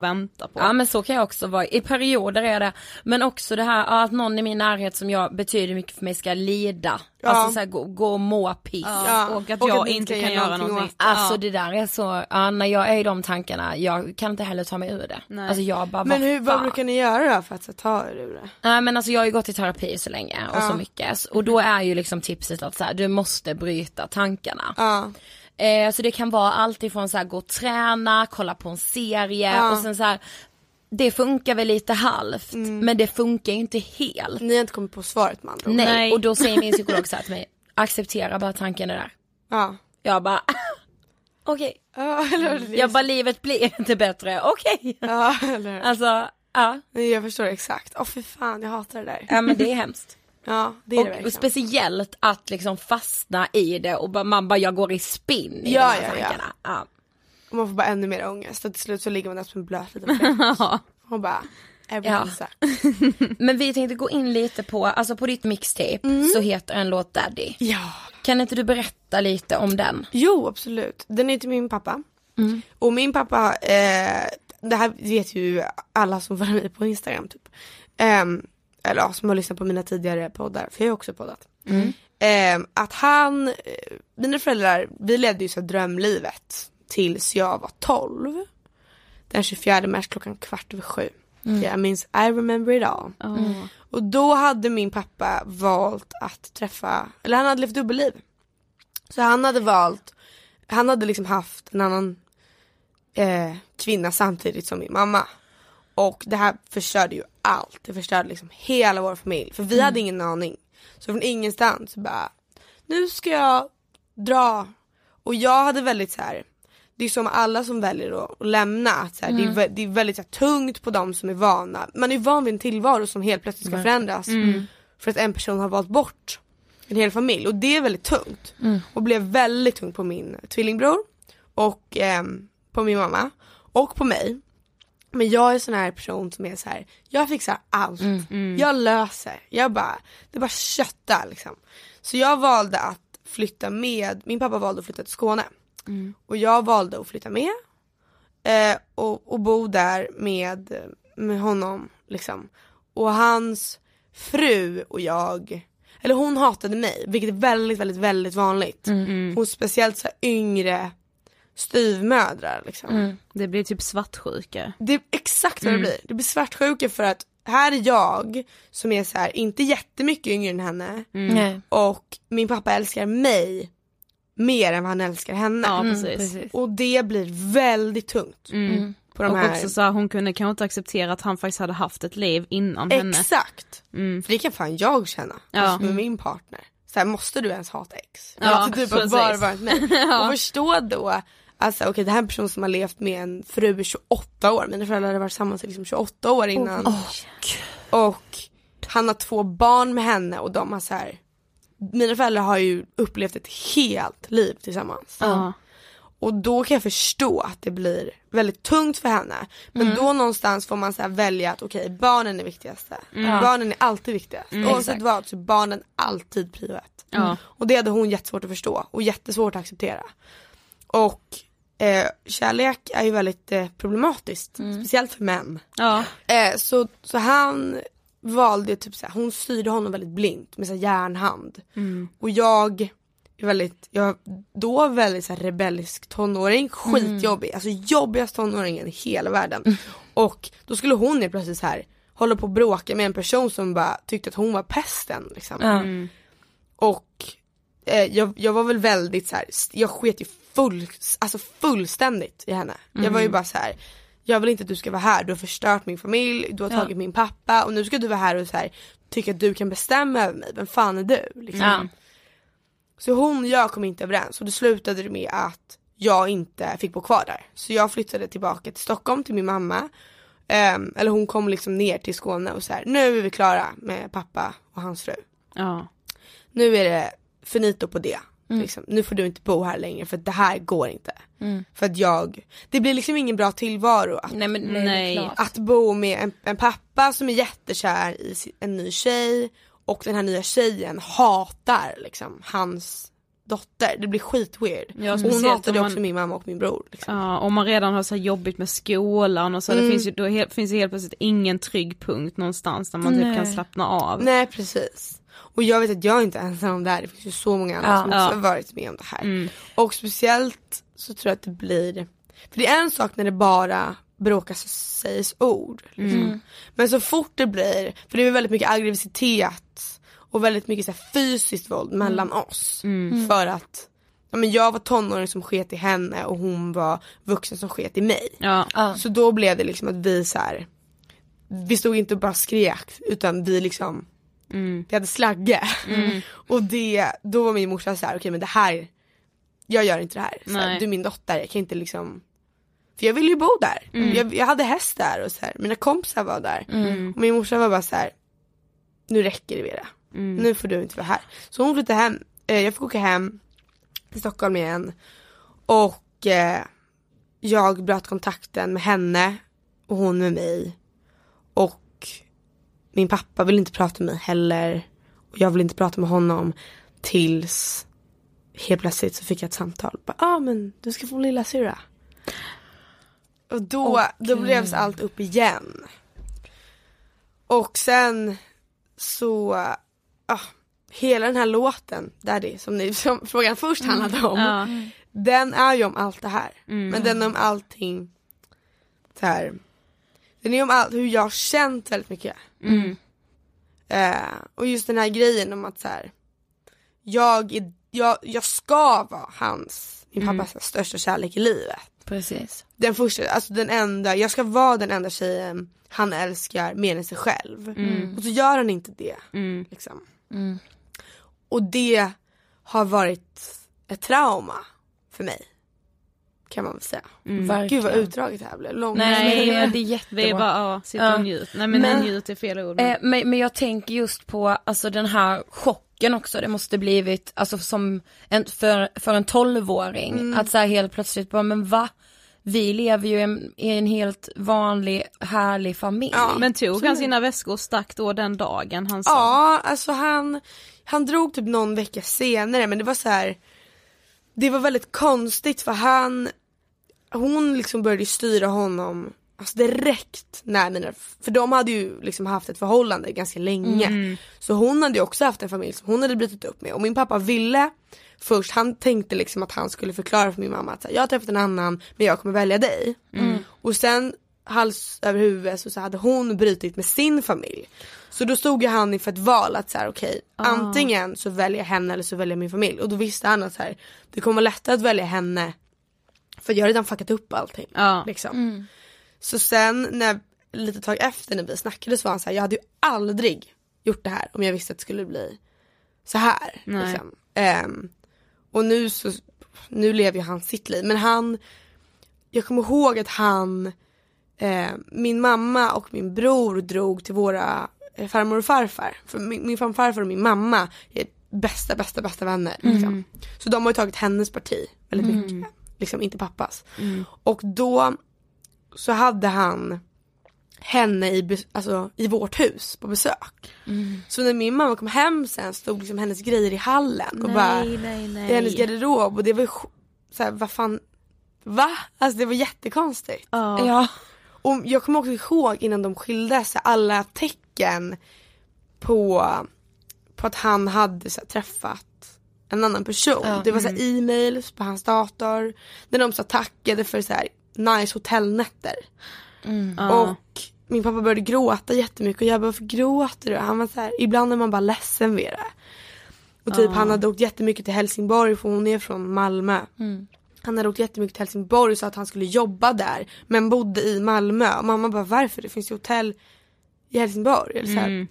Vänta på. Ja men så kan jag också vara, i perioder är det, men också det här att någon i min närhet som jag betyder mycket för mig ska lida. Ja. Alltså såhär gå, gå och må piss. Ja, och att och jag att inte kan göra någonting någonting. Alltså Ja. det där är så, ja, när jag är i de tankarna, jag kan inte heller ta mig ur det. Nej. Alltså jag bara, Men hur, vad brukar ni göra då för att ta er ur det? Nej men alltså jag har ju gått i terapi så länge och Ja. så mycket. Och då är ju liksom tipset att så här, du måste bryta tankarna. Eh, så det kan vara allt ifrån så här, gå och träna, kolla på en serie Ja. och sen så här, det funkar väl lite halvt men det funkar ju inte helt. Ni har inte kommit på svaret man andra. Nej. Nej. och då säger min [LAUGHS] psykolog så här till mig, acceptera bara tanken är där. Ja. Jag bara, [LAUGHS] okej. Hur? Jag bara livet blir inte bättre, [LAUGHS] okej. Ja eller? Alltså, ja. Nej, Jag förstår exakt. Åh fy fan jag hatar det där. Ja men det är hemskt. Ja det är det Och, verkligen. och speciellt att liksom fastna i det och bara, man bara jag går i spinn i Ja, de här ja, ja. tankarna. Ja. Och man får bara ännu mer ångest. Och till slut så ligger man där som en blöt liten. [LAUGHS] Och bara, Ja. [LAUGHS] Men vi tänkte gå in lite på, alltså på ditt mixtape så heter en låt Daddy. Ja. Kan inte du berätta lite om den? Jo absolut. Den är till min pappa. Och min pappa, eh, det här vet ju alla som följer mig på Instagram typ. Ehm, eller ja, som har lyssnat på mina tidigare poddar, för jag har också poddat. Ehm, att han, eh, mina föräldrar, vi levde ju så drömlivet tills jag var 12. Den 24 mars klockan kvart över sju. Jag minns, I remember it all. Och då hade min pappa valt att träffa, eller han hade levt dubbelliv. Så han hade valt, han hade liksom haft en annan eh, kvinna samtidigt som min mamma. Och det här förstörde ju allt, det förstörde liksom hela vår familj. För vi hade ingen aning. Så från ingenstans så bara, nu ska jag dra. Och jag hade väldigt så här. det är som alla som väljer att, lämna, att så här, det, är, vä- det är väldigt så här, tungt på de som är vana. Man är van vid en tillvaro som helt plötsligt ska förändras. För att en person har valt bort en hel familj och det är väldigt tungt. Och blev väldigt tungt på min tvillingbror och ehm, på min mamma och på mig. Men jag är sån här person som är så här, jag fixar allt. Jag löser, jag bara, det bara köttar liksom. Så jag valde att flytta med, min pappa valde att flytta till Skåne. Och jag valde att flytta med eh, och, och bo där med, med honom liksom. Och hans fru och jag, eller hon hatade mig, vilket är väldigt, väldigt, väldigt vanligt. Hon speciellt så yngre styvmödrar liksom. Det blir typ svartsjuka. Det är exakt vad det blir. Det blir svartsjuka för att här är jag som är så här, inte jättemycket yngre än henne Nej. och min pappa älskar mig mer än vad han älskar henne. Ja Mm, precis. Och det blir väldigt tungt. Mm. På de Och här... också så här, hon kunde kanske inte acceptera att han faktiskt hade haft ett liv innan henne. Exakt. Mm. För det kan fan jag känna. Ja. Alltså med min partner. Så här, måste du ens hata ex? Ja, alltså typ att precis. bara varit med. [LAUGHS] Och förstå då, alltså okej det här är en person som har levt med en fru i 28 år. Mina föräldrar hade varit tillsammans i liksom 28 år innan. Och han har två barn med henne och de har så här. Mina föräldrar har ju upplevt ett helt liv tillsammans. Ja. Och då kan jag förstå att det blir väldigt tungt för henne. Men då någonstans får man så här välja att okej barnen är viktigaste. Barnen är alltid viktigast. Oavsett Exakt. vad så är barnen alltid prio. Ja. Och det hade hon jättesvårt att förstå och jättesvårt att acceptera. Och eh, kärlek är ju väldigt eh, problematiskt, speciellt för män. Ja. Eh, så, så han valde typ såhär, hon styrde honom väldigt blint med så här järnhand. Och jag är väldigt, jag då väldigt så här rebellisk tonåring, skitjobbig, alltså jobbigast tonåringen i hela världen. Och då skulle hon helt plötsligt här hålla på och bråka med en person som bara tyckte att hon var pesten liksom. Ja. Och eh, jag, jag var väl väldigt så här, jag sket ju full, alltså fullständigt i henne. Jag var ju bara så här. jag vill inte att du ska vara här, du har förstört min familj, du har Ja. tagit min pappa och nu ska du vara här och så här, tycka att du kan bestämma över mig, vem fan är du? Liksom. Ja. Så hon och jag kom inte överens och det slutade med att jag inte fick bo kvar där. Så jag flyttade tillbaka till Stockholm till min mamma. Ehm, eller hon kom liksom ner till Skåne och så här, nu är vi klara med pappa och hans fru Ja. nu är det finito på det. Liksom. Nu får du inte bo här längre för det här går inte. För att jag, det blir liksom ingen bra tillvaro att, Nej men nej, att bo med en, en pappa som är jättekär i en ny tjej och den här nya tjejen hatar liksom hans dotter. Det blir skitweird. Ja, och hon hatade man- också min mamma och min bror. Liksom. Ja, om man redan har så här jobbigt med skolan och så, det finns ju, då he- finns det helt plötsligt ingen trygg punkt någonstans där man typ Nej. kan slappna av. Nej precis. Och jag vet att jag är inte ensam om det här, det finns ju så många andra Ja. som också Ja. har varit med om det här. Och speciellt så tror jag att det blir, för det är en sak när det bara bråkas och sägs ord. Liksom. Men så fort det blir, för det är väldigt mycket aggressivitet och väldigt mycket så här fysiskt våld mellan oss. För att ja, men jag var tonåring som sket i henne och hon var vuxen som sket i mig. Ja. Så då blev det liksom att vi så här. Vi stod inte och bara skrek utan vi liksom Vi hade slagge. [LAUGHS] Och det, då var min morsa så här: okej men det här Jag gör inte det här, så här Nej. Du är min dotter, jag kan inte liksom För jag ville ju bo där, jag, jag hade häst där och så här. mina kompisar var där. Och min morsa var bara så här. Nu räcker det Vera, nu får du inte vara här. Så hon flyttade hem, eh, jag fick åka hem till Stockholm igen. Och eh, jag bröt kontakten med henne och hon med mig. Min pappa vill inte prata med mig heller. Och jag vill inte prata med honom. Tills helt plötsligt så fick jag ett samtal. Ja ah, men du ska få lilla syra. Och då, då blev allt upp igen. Och sen så, ah, hela den här låten, Daddy, som, ni, som [LAUGHS] frågan först handlade om. Ja. Den är ju om allt det här. Men den är om allting så här. Den är om allt, hur jag har känt väldigt mycket. Eh, och just den här grejen om att så här. Jag, är, jag, jag ska vara hans, min pappas största kärlek i livet. Precis. Den första, alltså den enda, jag ska vara den enda tjejen han älskar mer än sig själv. Och så gör han inte det. Liksom. Och det har varit ett trauma för mig. Kan man väl säga. Verkligen. Gud vad utdraget det här blev. Långt. Nej, men [LAUGHS] det är jättebra. är bara, ja, sitter Ja. och njut. Nej men, Men- njut är fel ord. Eh, men, men jag tänker just på alltså den här chocken också, det måste blivit, alltså som en, för, för en tolvåring, att så här helt plötsligt bara, men va? Vi lever ju i en, i en helt vanlig, härlig familj. Ja. men tog han sina väskor och stack då den dagen han sa? Ja, alltså han, han drog typ någon vecka senare men det var så här. Det var väldigt konstigt för han, hon liksom började styra honom Alltså direkt när mina, för de hade ju liksom haft ett förhållande ganska länge. Så hon hade ju också haft en familj som hon hade brutit upp med och min pappa ville först, han tänkte liksom att han skulle förklara för min mamma att jag har träffat en annan men jag kommer välja dig. Och sen hals över huvud så, så hade hon brutit med sin familj. Så då stod ju han inför ett val att så här, okej antingen så väljer jag henne eller så väljer jag min familj. Och då visste han att så här, det kommer vara lättare att välja henne för jag har redan fuckat upp allting. Ja. Liksom. Så sen när, lite tag efter när vi snackade så var han så här, jag hade ju aldrig gjort det här om jag visste att det skulle bli så här. Nej. Liksom. Ehm, och nu så, nu lever ju han sitt liv men han, jag kommer ihåg att han, eh, min mamma och min bror drog till våra eh, farmor och farfar. För min, min farfar och min mamma är bästa, bästa, bästa vänner. Liksom. Så de har ju tagit hennes parti väldigt mycket. Liksom inte pappas. Och då så hade han henne i, alltså, i vårt hus på besök. Så när min mamma kom hem sen stod liksom hennes grejer i hallen och bara nej, nej. i hennes garderob och det var ju sj- såhär, vad fan, va? Alltså det var jättekonstigt. Ja. Ja. Och jag kommer också ihåg innan de skildes så alla tecken på, på att han hade så här, träffat en annan person. Ja. Det var så här, e-mails på hans dator när de så tackade för så här, nice hotellnätter. Ja. Och min pappa började gråta jättemycket och jag bara varför gråter du? Han var så här, ibland är man bara ledsen vid det. Och typ han hade åkt jättemycket till Helsingborg för hon är från Malmö. Han hade åkt jättemycket till Helsingborg och sa att han skulle jobba där men bodde i Malmö. Och mamma bara varför? Det finns ju hotell i Helsingborg. Eller så här,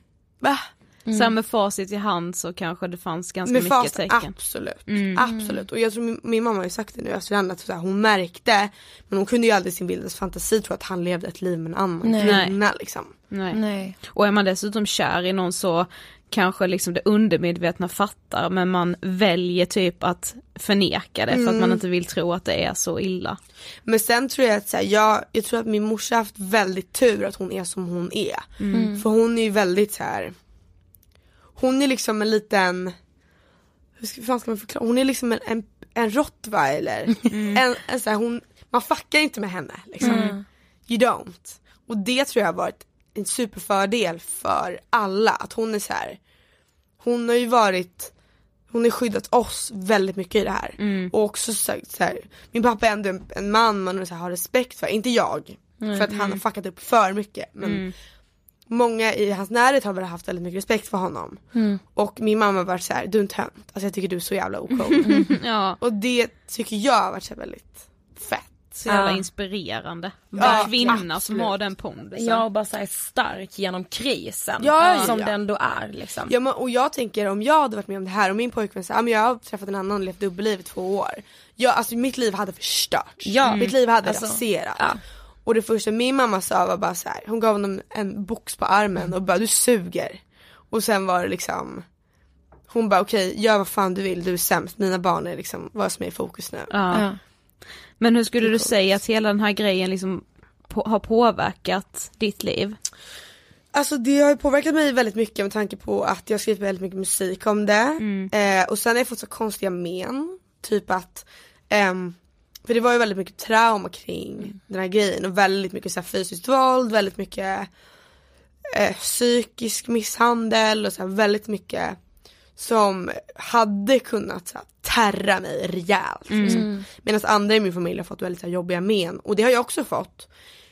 Mm. Så här med facit i hand så kanske det fanns ganska Med mycket fast, tecken. absolut. Mm. Absolut. Och jag tror min, min mamma har ju sagt det nu efterhand att så här, hon märkte men hon kunde ju aldrig i sin vildaste fantasi tro att han levde ett liv med en annan Nej. kvinna liksom. Nej. Nej. Och är man dessutom kär i någon så kanske liksom det undermedvetna fattar men man väljer typ att förneka det för att man inte vill tro att det är så illa. Men sen tror jag att så här, jag, jag tror att min morsa har haft väldigt tur att hon är som hon är. För hon är ju väldigt så här. Hon är liksom en liten, hur fan ska man förklara, hon är liksom en, en, en rottweiler. En, en så här, hon, man fuckar inte med henne liksom. You don't. Och det tror jag har varit en superfördel för alla. Att hon är så här. hon har ju varit hon har skyddat oss väldigt mycket i det här. Och också sagt så här, min pappa är ändå en, en man man så här, har respekt för, inte jag. För att han har fuckat upp för mycket. Men många i hans närhet har väl haft väldigt mycket respekt för honom. Och min mamma har varit så här, du är en tönt, alltså jag tycker du är så jävla ocool. [LAUGHS] Ja, och det tycker jag har varit så väldigt fett. så jävla Ja. inspirerande. Ja, en kvinna som har den pondusen. Jag bara så här stark genom krisen. Ja, som ja. den då är liksom. Ja, men, och jag tänker om jag hade varit med om det här och min pojkvän säger ah, men jag har träffat en annan och levt dubbelliv i två år. Jag, alltså mitt liv hade förstörts. Ja. Mitt liv hade Alltså, raserats. Och det första min mamma sa var bara så här, hon gav honom en box på armen och bara du suger. Och sen var det liksom hon bara okej gör vad fan du vill, du är sämst, mina barn är liksom vad som är i fokus nu. Ja. Ja. Men hur skulle du säga att hela den här grejen liksom på, har påverkat ditt liv? Alltså det har ju påverkat mig väldigt mycket med tanke på att jag har skrivit väldigt mycket musik om det. Eh, och sen har jag fått så konstiga men. Typ att, ehm, för det var ju väldigt mycket trauma kring den här grejen och väldigt mycket så här, fysiskt våld, väldigt mycket eh, psykisk misshandel och så här, väldigt mycket som hade kunnat så här, terra mig rejält. Liksom. Medan andra i min familj har fått väldigt så här, jobbiga men och det har jag också fått.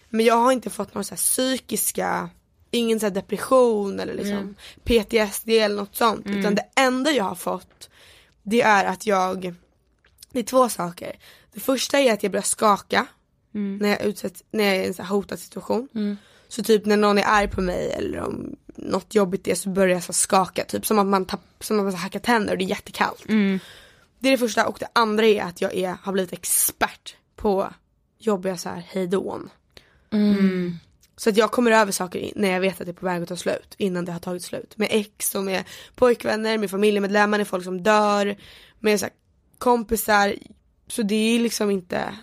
Men jag har inte fått några så psykiska, ingen så depression eller liksom PTSD eller något sånt. Utan det enda jag har fått det är att jag, det är två saker. Det första är att jag börjar skaka när, jag utsätts, när jag är i en så hotad situation. Så typ när någon är arg på mig eller om något jobbigt är så börjar jag så skaka. Typ som att man, tapp, som att man hackar tänder och det är jättekallt. Det är det första och det andra är att jag är, har blivit expert på jobbiga så här hejdån. Så att jag kommer över saker när jag vet att det är på väg att ta slut innan det har tagit slut. Med ex och med pojkvänner, med familjemedlemmar, med folk som dör, med så kompisar. Så det är liksom inte,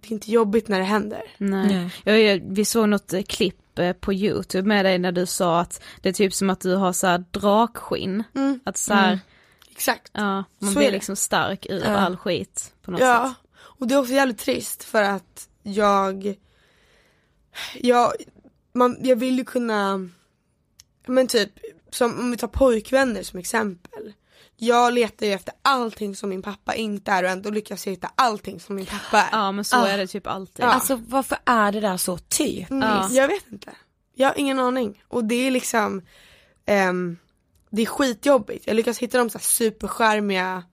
det är inte jobbigt när det händer. Nej. Nej. Jag, jag, vi såg något eh, klipp eh, på youtube med dig när du sa att det är typ som att du har så här drakskinn. Att så här, Exakt. ja, man Så är blir liksom stark ur Ja. all skit på något Ja, sätt. och det är också jävligt trist för att jag, jag, man, jag vill ju kunna, men typ, som om vi tar pojkvänner som exempel. Jag letar ju efter allting som min pappa inte är och ändå lyckas jag hitta allting som min pappa är. Ja men så Ah. är det typ alltid. Ja. Alltså varför är det där så typiskt? Ja. Jag vet inte. Jag har ingen aning. Och det är liksom, ehm, det är skitjobbigt. Jag lyckas hitta de så här superskärmiga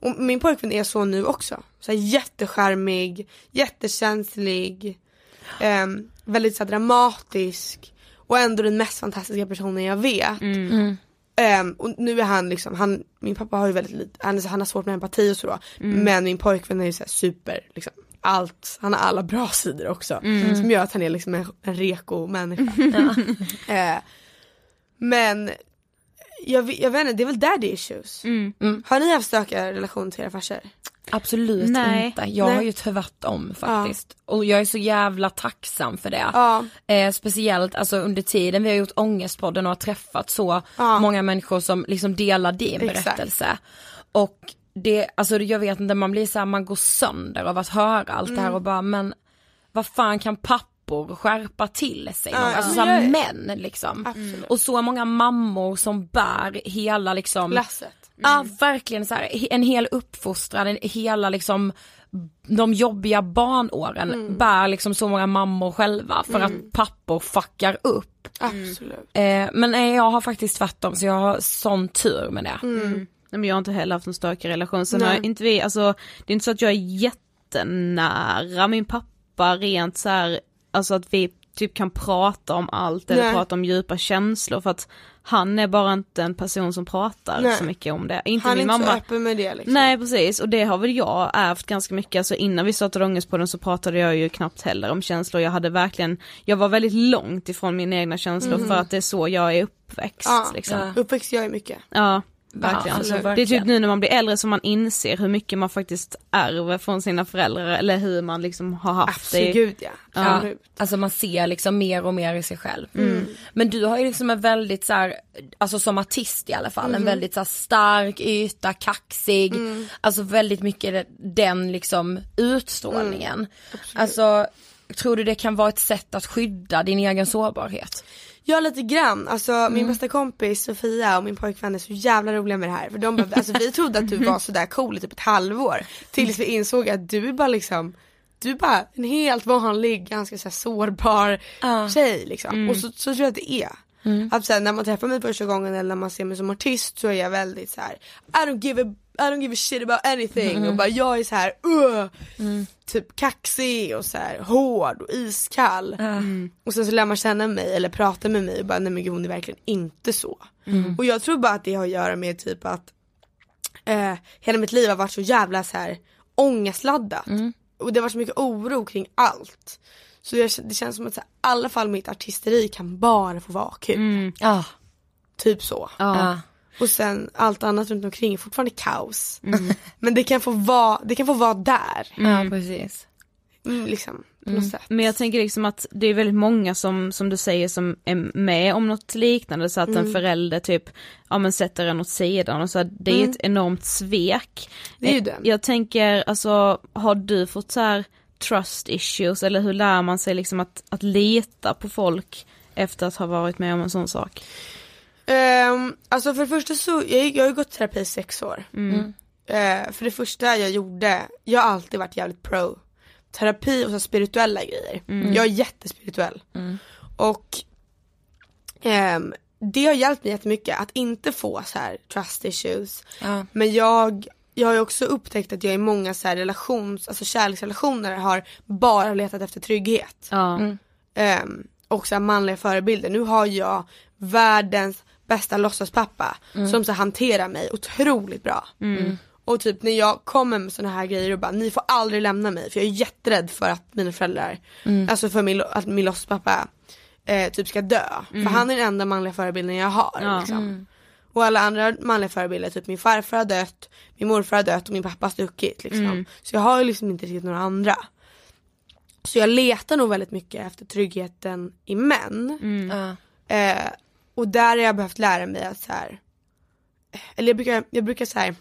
och min pojkvän är så nu också. Så här jätteskärmig, jättekänslig, ehm, väldigt så dramatisk och ändå den mest fantastiska personen jag vet. Ehm, och nu är han liksom, han, min pappa har ju väldigt lite, han, är så- han har svårt med empati och så då. Men min pojkvän är ju så här super, liksom, allt, han har alla bra sidor också. Som gör att han är liksom en, en reko människa. [LAUGHS] [LAUGHS] Eh, men jag, vet- jag vet inte, det är väl daddy issues. Mm. Har ni haft stökiga relationer till era farsor? Absolut Nej. inte. Jag Nej. har ju tvärtom faktiskt. Och jag är så jävla tacksam för det. Ja. Eh, speciellt alltså under tiden vi har gjort Ångestpodden och har träffat så Ja. många människor som liksom delar din Exakt. berättelse. Och det, alltså jag vet inte, man blir så här, man går sönder av att höra allt Mm. det här och bara men vad fan kan pappor skärpa till sig? Ja, alltså men så här, jag- män liksom. Absolut. Och så många mammor som bär hela liksom Lasset. Ja verkligen så här, en hel uppfostran, en, hela liksom de jobbiga barnåren Mm. bär liksom så många mammor själva för att pappor fuckar upp. Absolut. Eh, men nej, jag har faktiskt tvärtom så jag har sån tur med det. Mm. Nej, men jag har inte heller haft en stökig relation. Sen har inte vi, alltså det är inte så att jag är jättenära min pappa rent så här, alltså att vi typ kan prata om allt eller Nej. prata om djupa känslor för att han är bara inte en person som pratar Nej. så mycket om det. Inte Han är min inte mamma. så öppen med det liksom. Nej precis och det har väl jag ärvt ganska mycket, alltså innan vi startade Ångestpodden så pratade jag ju knappt heller om känslor, jag hade verkligen, jag var väldigt långt ifrån mina egna känslor för att det är så jag är uppväxt Ja, liksom. ja. Uppväxt gör ju mycket. Ja, Verkligen. verkligen. Alltså, det är verkligen. typ nu när man blir äldre som man inser hur mycket man faktiskt ärver från sina föräldrar eller hur man liksom har haft det. Absolut ja. Ja, Absolut. alltså man ser liksom mer och mer i sig själv. Mm. Men du har ju liksom en väldigt så här, alltså som artist i alla fall, Mm. en väldigt så här stark yta, kaxig, alltså väldigt mycket den liksom utstrålningen. Mm. alltså tror du det kan vara ett sätt att skydda din egen sårbarhet? Ja lite grann, alltså Mm. min bästa kompis Sofia och min pojkvän är så jävla roliga med det här. För de bara, alltså vi trodde att du var sådär cool i typ ett halvår. Tills vi insåg att du är bara liksom du är bara en helt vanlig, ganska så sårbar Ja. tjej liksom. Och så, så tror jag att det är. Mm. Att så här, när man träffar mig första gången eller när man ser mig som artist så är jag väldigt så här: I don't give a, I don't give a shit about anything Mm. och bara jag är så här, uh, typ kaxig och så här hård och iskall. Och sen så lär man känna mig eller prata med mig och bara nej men gud hon är verkligen inte så. Och jag tror bara att det har att göra med typ att eh, hela mitt liv har varit så jävla så här ångestladdat. Och det har varit så mycket oro kring allt. Så jag, det känns som att i alla fall mitt artisteri kan bara få vara kul. Ja. Typ så. ja. Och sen allt annat runt omkring är fortfarande kaos. [LAUGHS] Men det kan få vara, det kan få vara där. Ja precis. Mm, liksom, på något sätt. Men jag tänker liksom att det är väldigt många som, som du säger som är med om något liknande så att Mm. en förälder typ, ja men sätter en åt sidan och så det är ett enormt svek. Mm. Det är ju det. Jag tänker, alltså har du fått så här trust issues eller hur lär man sig liksom att, att lita på folk efter att ha varit med om en sån sak? Um, alltså för det första så, jag, jag har ju gått terapi i sex år. Eh, för det första jag gjorde, jag har alltid varit jävligt pro terapi och så spirituella grejer. Jag är jättespirituell. Och ehm, det har hjälpt mig jättemycket att inte få så här trust issues. Ja. Men jag, jag har ju också upptäckt att jag i många så här relations, alltså kärleksrelationer har bara letat efter trygghet. Ja. Ehm, och så manliga förebilder. Nu har jag världens bästa låtsaspappa som så hanterar mig otroligt bra. Och typ när jag kommer med såna här grejer och bara ni får aldrig lämna mig för jag är jätterädd för att mina föräldrar, alltså för min, att min låtsaspappa eh, typ ska dö. För han är den enda manliga förebilden jag har. Ja. Liksom. Och alla andra manliga förebilder, typ min farfar har dött, min morfar har dött och min pappa har stuckit. Liksom. Så jag har ju liksom inte riktigt några andra. Så jag letar nog väldigt mycket efter tryggheten i män. Ja. Eh, och där har jag behövt lära mig att så här, eller jag brukar, jag brukar så här,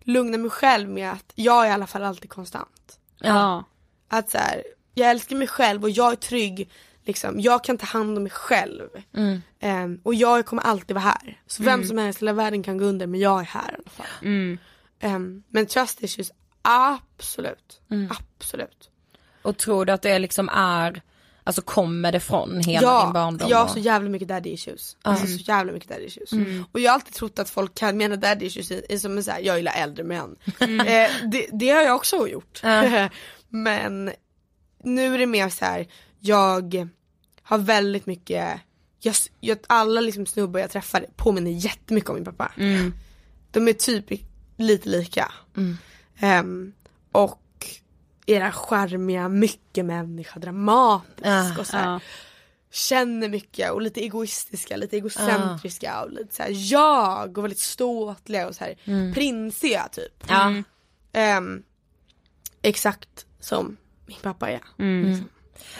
lugna mig själv med att jag är i alla fall alltid konstant. Ja. Att så här, jag älskar mig själv och jag är trygg, liksom, jag kan ta hand om mig själv. Eh, och jag kommer alltid vara här. Så vem som helst i hela världen kan gå under men jag är här i alla fall. Mm. Eh, men trust issues, absolut. Absolut. Och tror du att det liksom är, alltså kommer det från hela ja, din barndom? Har och- så jävla mycket daddy issues. Alltså så jävla mycket daddy issues. Och jag har alltid trott att folk kan mena daddy issues i, i som en så här, jag gillar äldre män. Eh, det, det har jag också gjort. [LAUGHS] Men nu är det mer så här, jag har väldigt mycket, jag, jag, alla liksom snubbar jag träffar påminner jättemycket om min pappa. De är typ lite lika. Ehm, och era charmiga, mycket människa, dramatisk Ja, och så här, ja. känner mycket och lite egoistiska, lite egocentriska och lite så här jag och väldigt ståtliga och så här prinsiga typ. Ja. Ehm, exakt som min pappa är. Mm.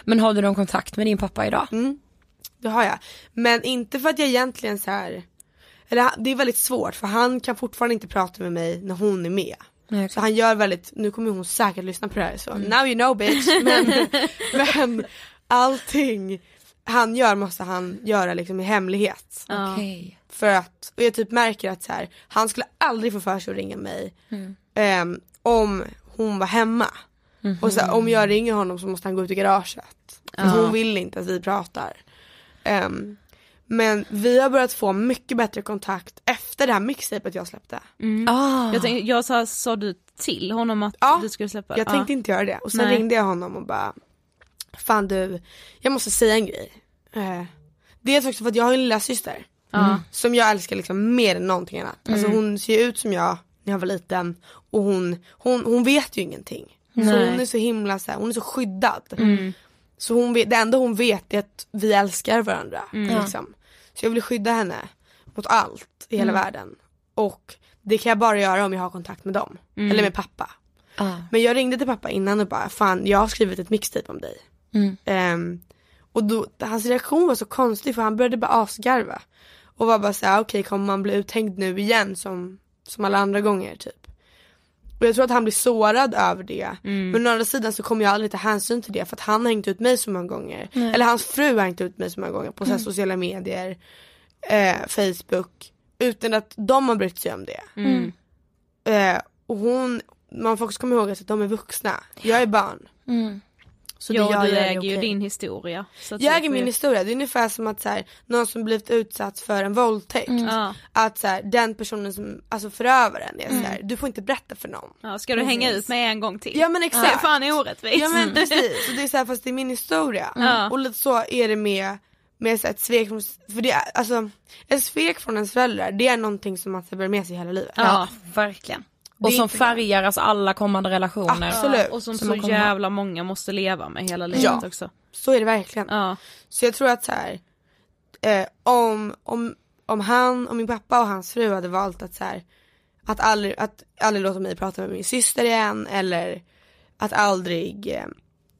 Men har du någon kontakt med din pappa idag? Mm, det har jag. Men inte för att jag egentligen så här. Eller det är väldigt svårt för han kan fortfarande inte prata med mig när hon är med. Nej, Så han gör väldigt, nu kommer hon säkert lyssna på det här så now you know bitch. [LAUGHS] Men, men allting han gör måste han göra liksom i hemlighet. Ja. Okej. För att, och jag typ märker att så här, han skulle aldrig få för sig att ringa mig ehm, om hon var hemma. Och så här, om jag ringer honom så måste han gå ut i garaget. För hon vill inte att vi pratar. Ehm, men vi har börjat få mycket bättre kontakt efter det här mixtapet jag släppte. Ah. Jag, tänkte, jag sa, sa du till honom att Ja, du skulle släppa Jag tänkte inte göra det och sen Nej. ringde jag honom och bara Fan du, jag måste säga en grej. Eh, dels också för att jag har en lilla syster Ja. som jag älskar liksom mer än någonting annat. Alltså hon ser ut som jag när jag var liten och hon, hon, hon vet ju ingenting. Så Nej. hon är så himla så här, hon är så skyddad. Så hon vet, det enda hon vet är att vi älskar varandra. Liksom. Så jag vill skydda henne mot allt i hela världen. Och det kan jag bara göra om jag har kontakt med dem. Eller med pappa. Ah. Men jag ringde till pappa innan och bara fan jag har skrivit ett mixtape om dig. Ehm, och då, hans reaktion var så konstig för han började bara asgarva. Och var bara såhär okej kommer man bli uthängd nu igen som, som alla andra gånger typ. Och jag tror att han blir sårad över det. Men å andra sidan så kommer jag aldrig ta hänsyn till det för att han har hängt ut mig så många gånger. Eller hans fru har hängt ut mig så många gånger på här sociala medier, eh, Facebook. Utan att de har brytt sig om det. Eh, och hon, man får också komma ihåg att de är vuxna. Jag är barn. Så ja, det jag du gör är äger ju okej. din historia. Så att Jag äger min ju- historia, det är ungefär som att så här, någon som blivit utsatt för en våldtäkt. Ja. Att så här, den personen som, alltså förövaren är så här, du får inte berätta för någon. Ja, ska du hänga ut mig en gång till? Ja men Det exakt. är fan orättvist. Ja men precis, så det är så här, fast det är min historia. Ja. Och lite så är det med, med så här, ett svek från, för det är, alltså ett svek från ens föräldrar det är någonting som man ska bära med sig hela livet. Ja, verkligen. Och som färgar alltså alla kommande relationer. Absolut. Och som Som så jävla många måste leva med hela livet Ja. också. Så är det verkligen. Ja. Så jag tror att så här, eh, om, om, om han, om min pappa och hans fru hade valt att så här, att aldrig, att aldrig låta mig prata med min syster igen eller att aldrig eh,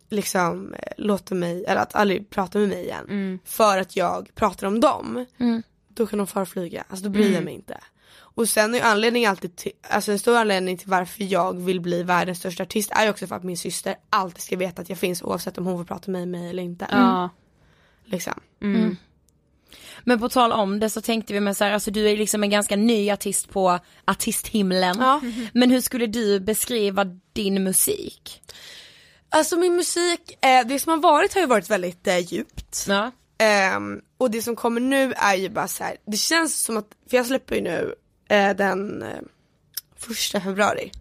liksom eh, låta mig, eller att aldrig prata med mig igen för att jag pratar om dem. Då kan de farflyga, alltså då bryr jag mig inte. Och sen är ju anledningen alltid till, alltså en stor anledning till varför jag vill bli världens största artist är ju också för att min syster alltid ska veta att jag finns oavsett om hon får prata med mig eller inte. Ja. Liksom. Men på tal om det så tänkte vi med så här, alltså du är liksom en ganska ny artist på artisthimlen. Ja. Men hur skulle du beskriva din musik? Alltså min musik, eh, det som har varit har ju varit väldigt eh, djupt. Ja. Ehm, och det som kommer nu är ju bara så här. det känns som att, för jag släpper ju nu eh, den eh, första februari.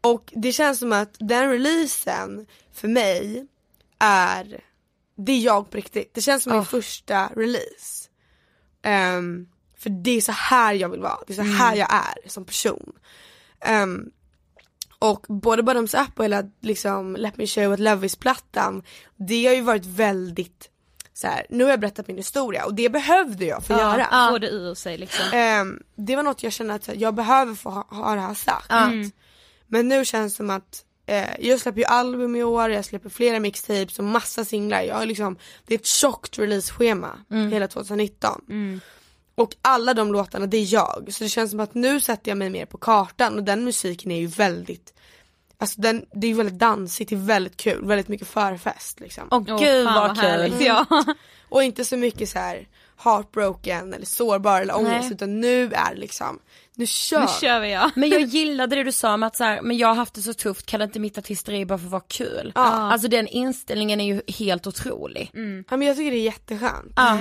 Och det känns som att den releasen för mig är, det är jag på riktigt. Det känns som min första release. Ehm, för det är så här jag vill vara, det är så här jag är som person. Ehm, och både Bottoms Up och hela liksom Let Me Show What Love Is plattan, det har ju varit väldigt så här, nu har jag berättat min historia och det behövde jag få göra. Ja. Få det ur sig liksom. Ehm, det var något jag kände att jag behöver få ha, ha det här sagt. Men nu känns det som att eh, jag släpper ju album i år, jag släpper flera mixtapes och massa singlar. Jag har liksom, det är ett tjockt releaseschema hela 2019. Och alla de låtarna det är jag. Så det känns som att nu sätter jag mig mer på kartan och den musiken är ju väldigt Alltså den, det är ju väldigt dansigt, det är väldigt kul, väldigt mycket förfest liksom. Åh Åh, gud fan, vad kul. härligt. Ja. [LAUGHS] Och inte så mycket så här heartbroken eller sårbar eller ångest Nej. utan nu är det liksom, nu kör Nu kör vi ja. [LAUGHS] Men jag gillade det du sa med att så här, men jag har haft det så tufft, kan inte mitt artisteri bara få vara kul? Ja. Alltså den inställningen är ju helt otrolig. Ja men jag tycker det är jätteskönt. Ja.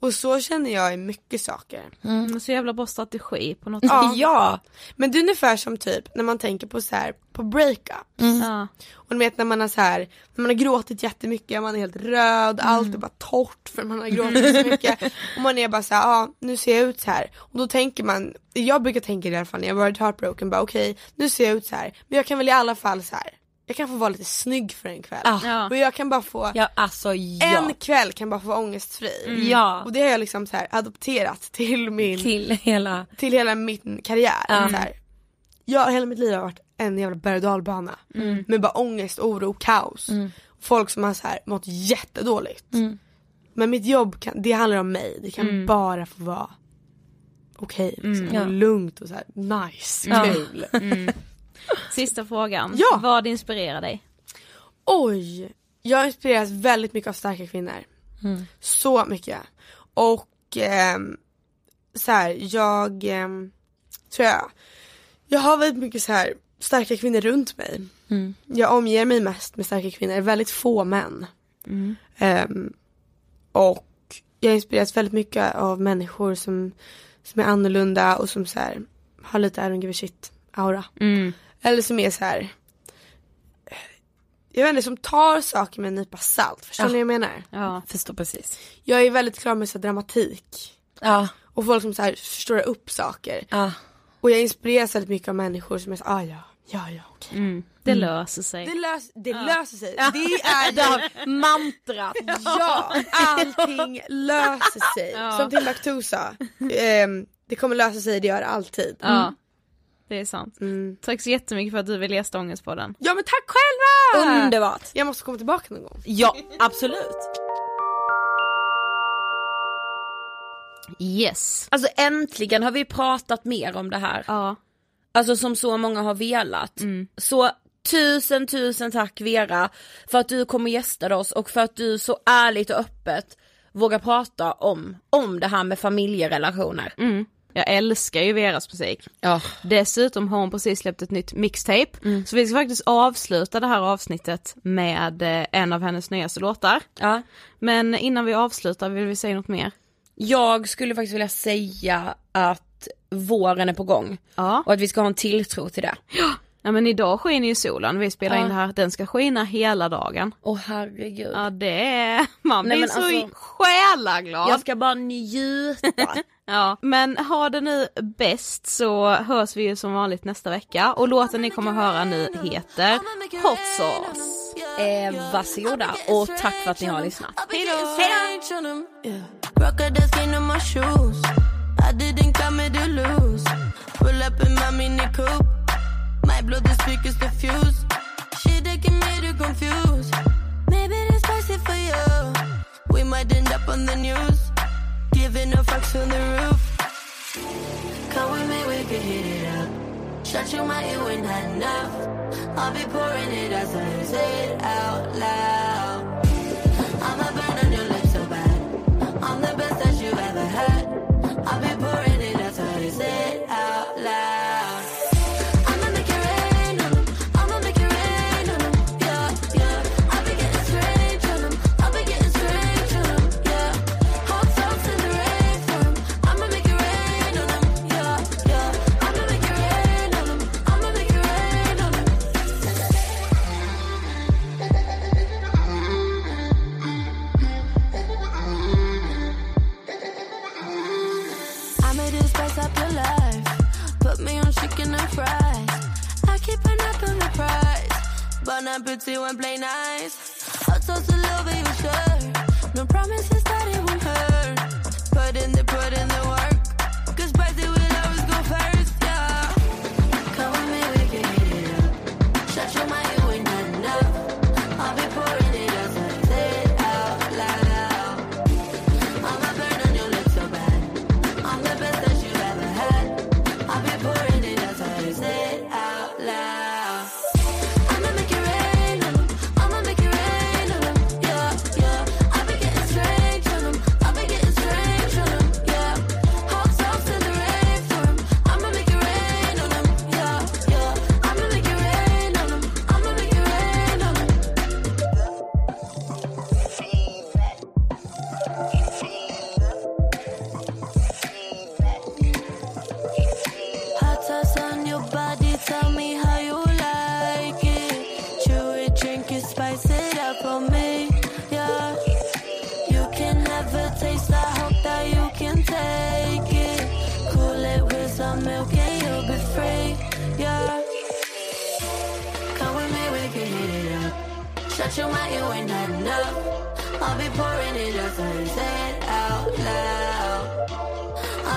Och så känner jag i mycket saker. Mm. Så jävla bra strategi på något Ja. sätt. ja. Men det är ungefär som typ när man tänker på så här på breakup. Ja. Och du vet när man har så här, när man har gråtit jättemycket, man är helt röd, allt är bara torrt för man har gråtit så mycket. [LAUGHS] Och man är bara så här, ja ah, nu ser jag ut så här. Och då tänker man, jag brukar tänka i alla fall när jag varit heartbroken, bara okej nu ser jag ut så här. Men jag kan väl i alla fall så här. Jag kan få vara lite snygg för en kväll. Ja. Och jag kan bara få, Ja alltså ja. en kväll kan bara få vara ångestfri. Ja. Och det har jag liksom så här adopterat till min Till hela, till hela min karriär. Ja. Så här. Jag, hela mitt liv har varit en jävla berg och dalbana. Med bara ångest, oro, kaos. Folk som har så här mått jättedåligt. Men mitt jobb, kan, det handlar om mig. Det kan bara få vara okej. liksom. Ja. Lugnt och så här nice, kul. Sista frågan. Ja. Vad inspirerar dig? Oj, jag inspireras väldigt mycket av starka kvinnor. Så mycket. Och ehm, så här, jag ehm, tror jag, jag har väldigt mycket så här starka kvinnor runt mig. Jag omger mig mest med starka kvinnor, väldigt få män. Ehm, och jag inspireras väldigt mycket av människor som, som är annorlunda och som så här, har lite I don't give a shit aura. Eller som är så här. Jag vet inte, som tar saker med en nypa salt. Förstår ni vad jag menar? Ja. Förstår precis. Jag är väldigt klar med så dramatik. Ja, Och folk som så här förstår upp saker. ja. Och jag inspireras väldigt mycket av människor som är så ah, ja, ja, ja, okej. Det löser sig. Det, lös, det löser sig. Det är ju, [LAUGHS] Mantrat. [LAUGHS] ja, allting löser sig. Som Timbuktu sa. ehm, det kommer lösa sig, det gör det alltid. Ja. Det är sant. Mm. Tack så jättemycket för att du ville gästa Ångestpodden. Ja men tack själva! Underbart. Jag måste komma tillbaka någon gång. Ja, absolut. Yes. Alltså äntligen har vi pratat mer om det här. Ja. Alltså som så många har velat. Så tusen tusen tack Vera för att du kommer gästa oss och för att du så ärligt och öppet vågar prata om, om det här med familjerelationer. Jag älskar ju Veras musik. Ja. Dessutom har hon precis släppt ett nytt mixtape. Så vi ska faktiskt avsluta det här avsnittet med eh, en av hennes nyaste låtar. ja. Men innan vi avslutar vill vi säga något mer? Jag skulle faktiskt vilja säga att våren är på gång Ja. och att vi ska ha en tilltro till det. Ja men idag skiner ju solen, vi spelar Ja. in det här, den ska skina hela dagen. Åh herregud. Ja det är, man Nej, blir men så alltså- själaglad. Jag ska bara njuta. [LAUGHS] Ja, men ha det nu bäst så hörs vi ju som vanligt nästa vecka och låten ni kommer höra nu heter Hot Sauce. eh, varsågoda och tack för att ni har lyssnat. My shoes. I didn't come here to lose. Pull up in my mini coupe. Might blow the speakers the fuse. Shit taking me to confuse. Maybe it's spicy for you. We might end up on the news. Giving no fucks on the roof. Come with me, we can hit it up. Shut your mouth, you ain't had enough. I'll be pouring it as I say it out loud.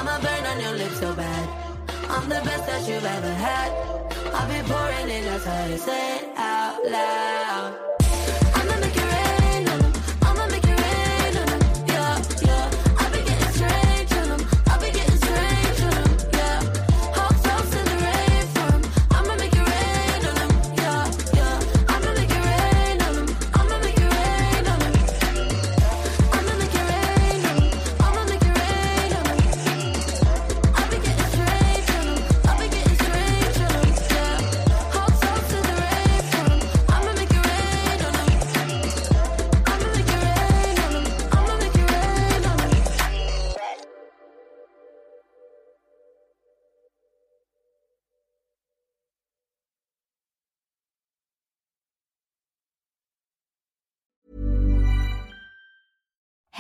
I'ma burn on your lips so bad. I'm the best that you've ever had. I'll be pouring it, that's how they say it out loud.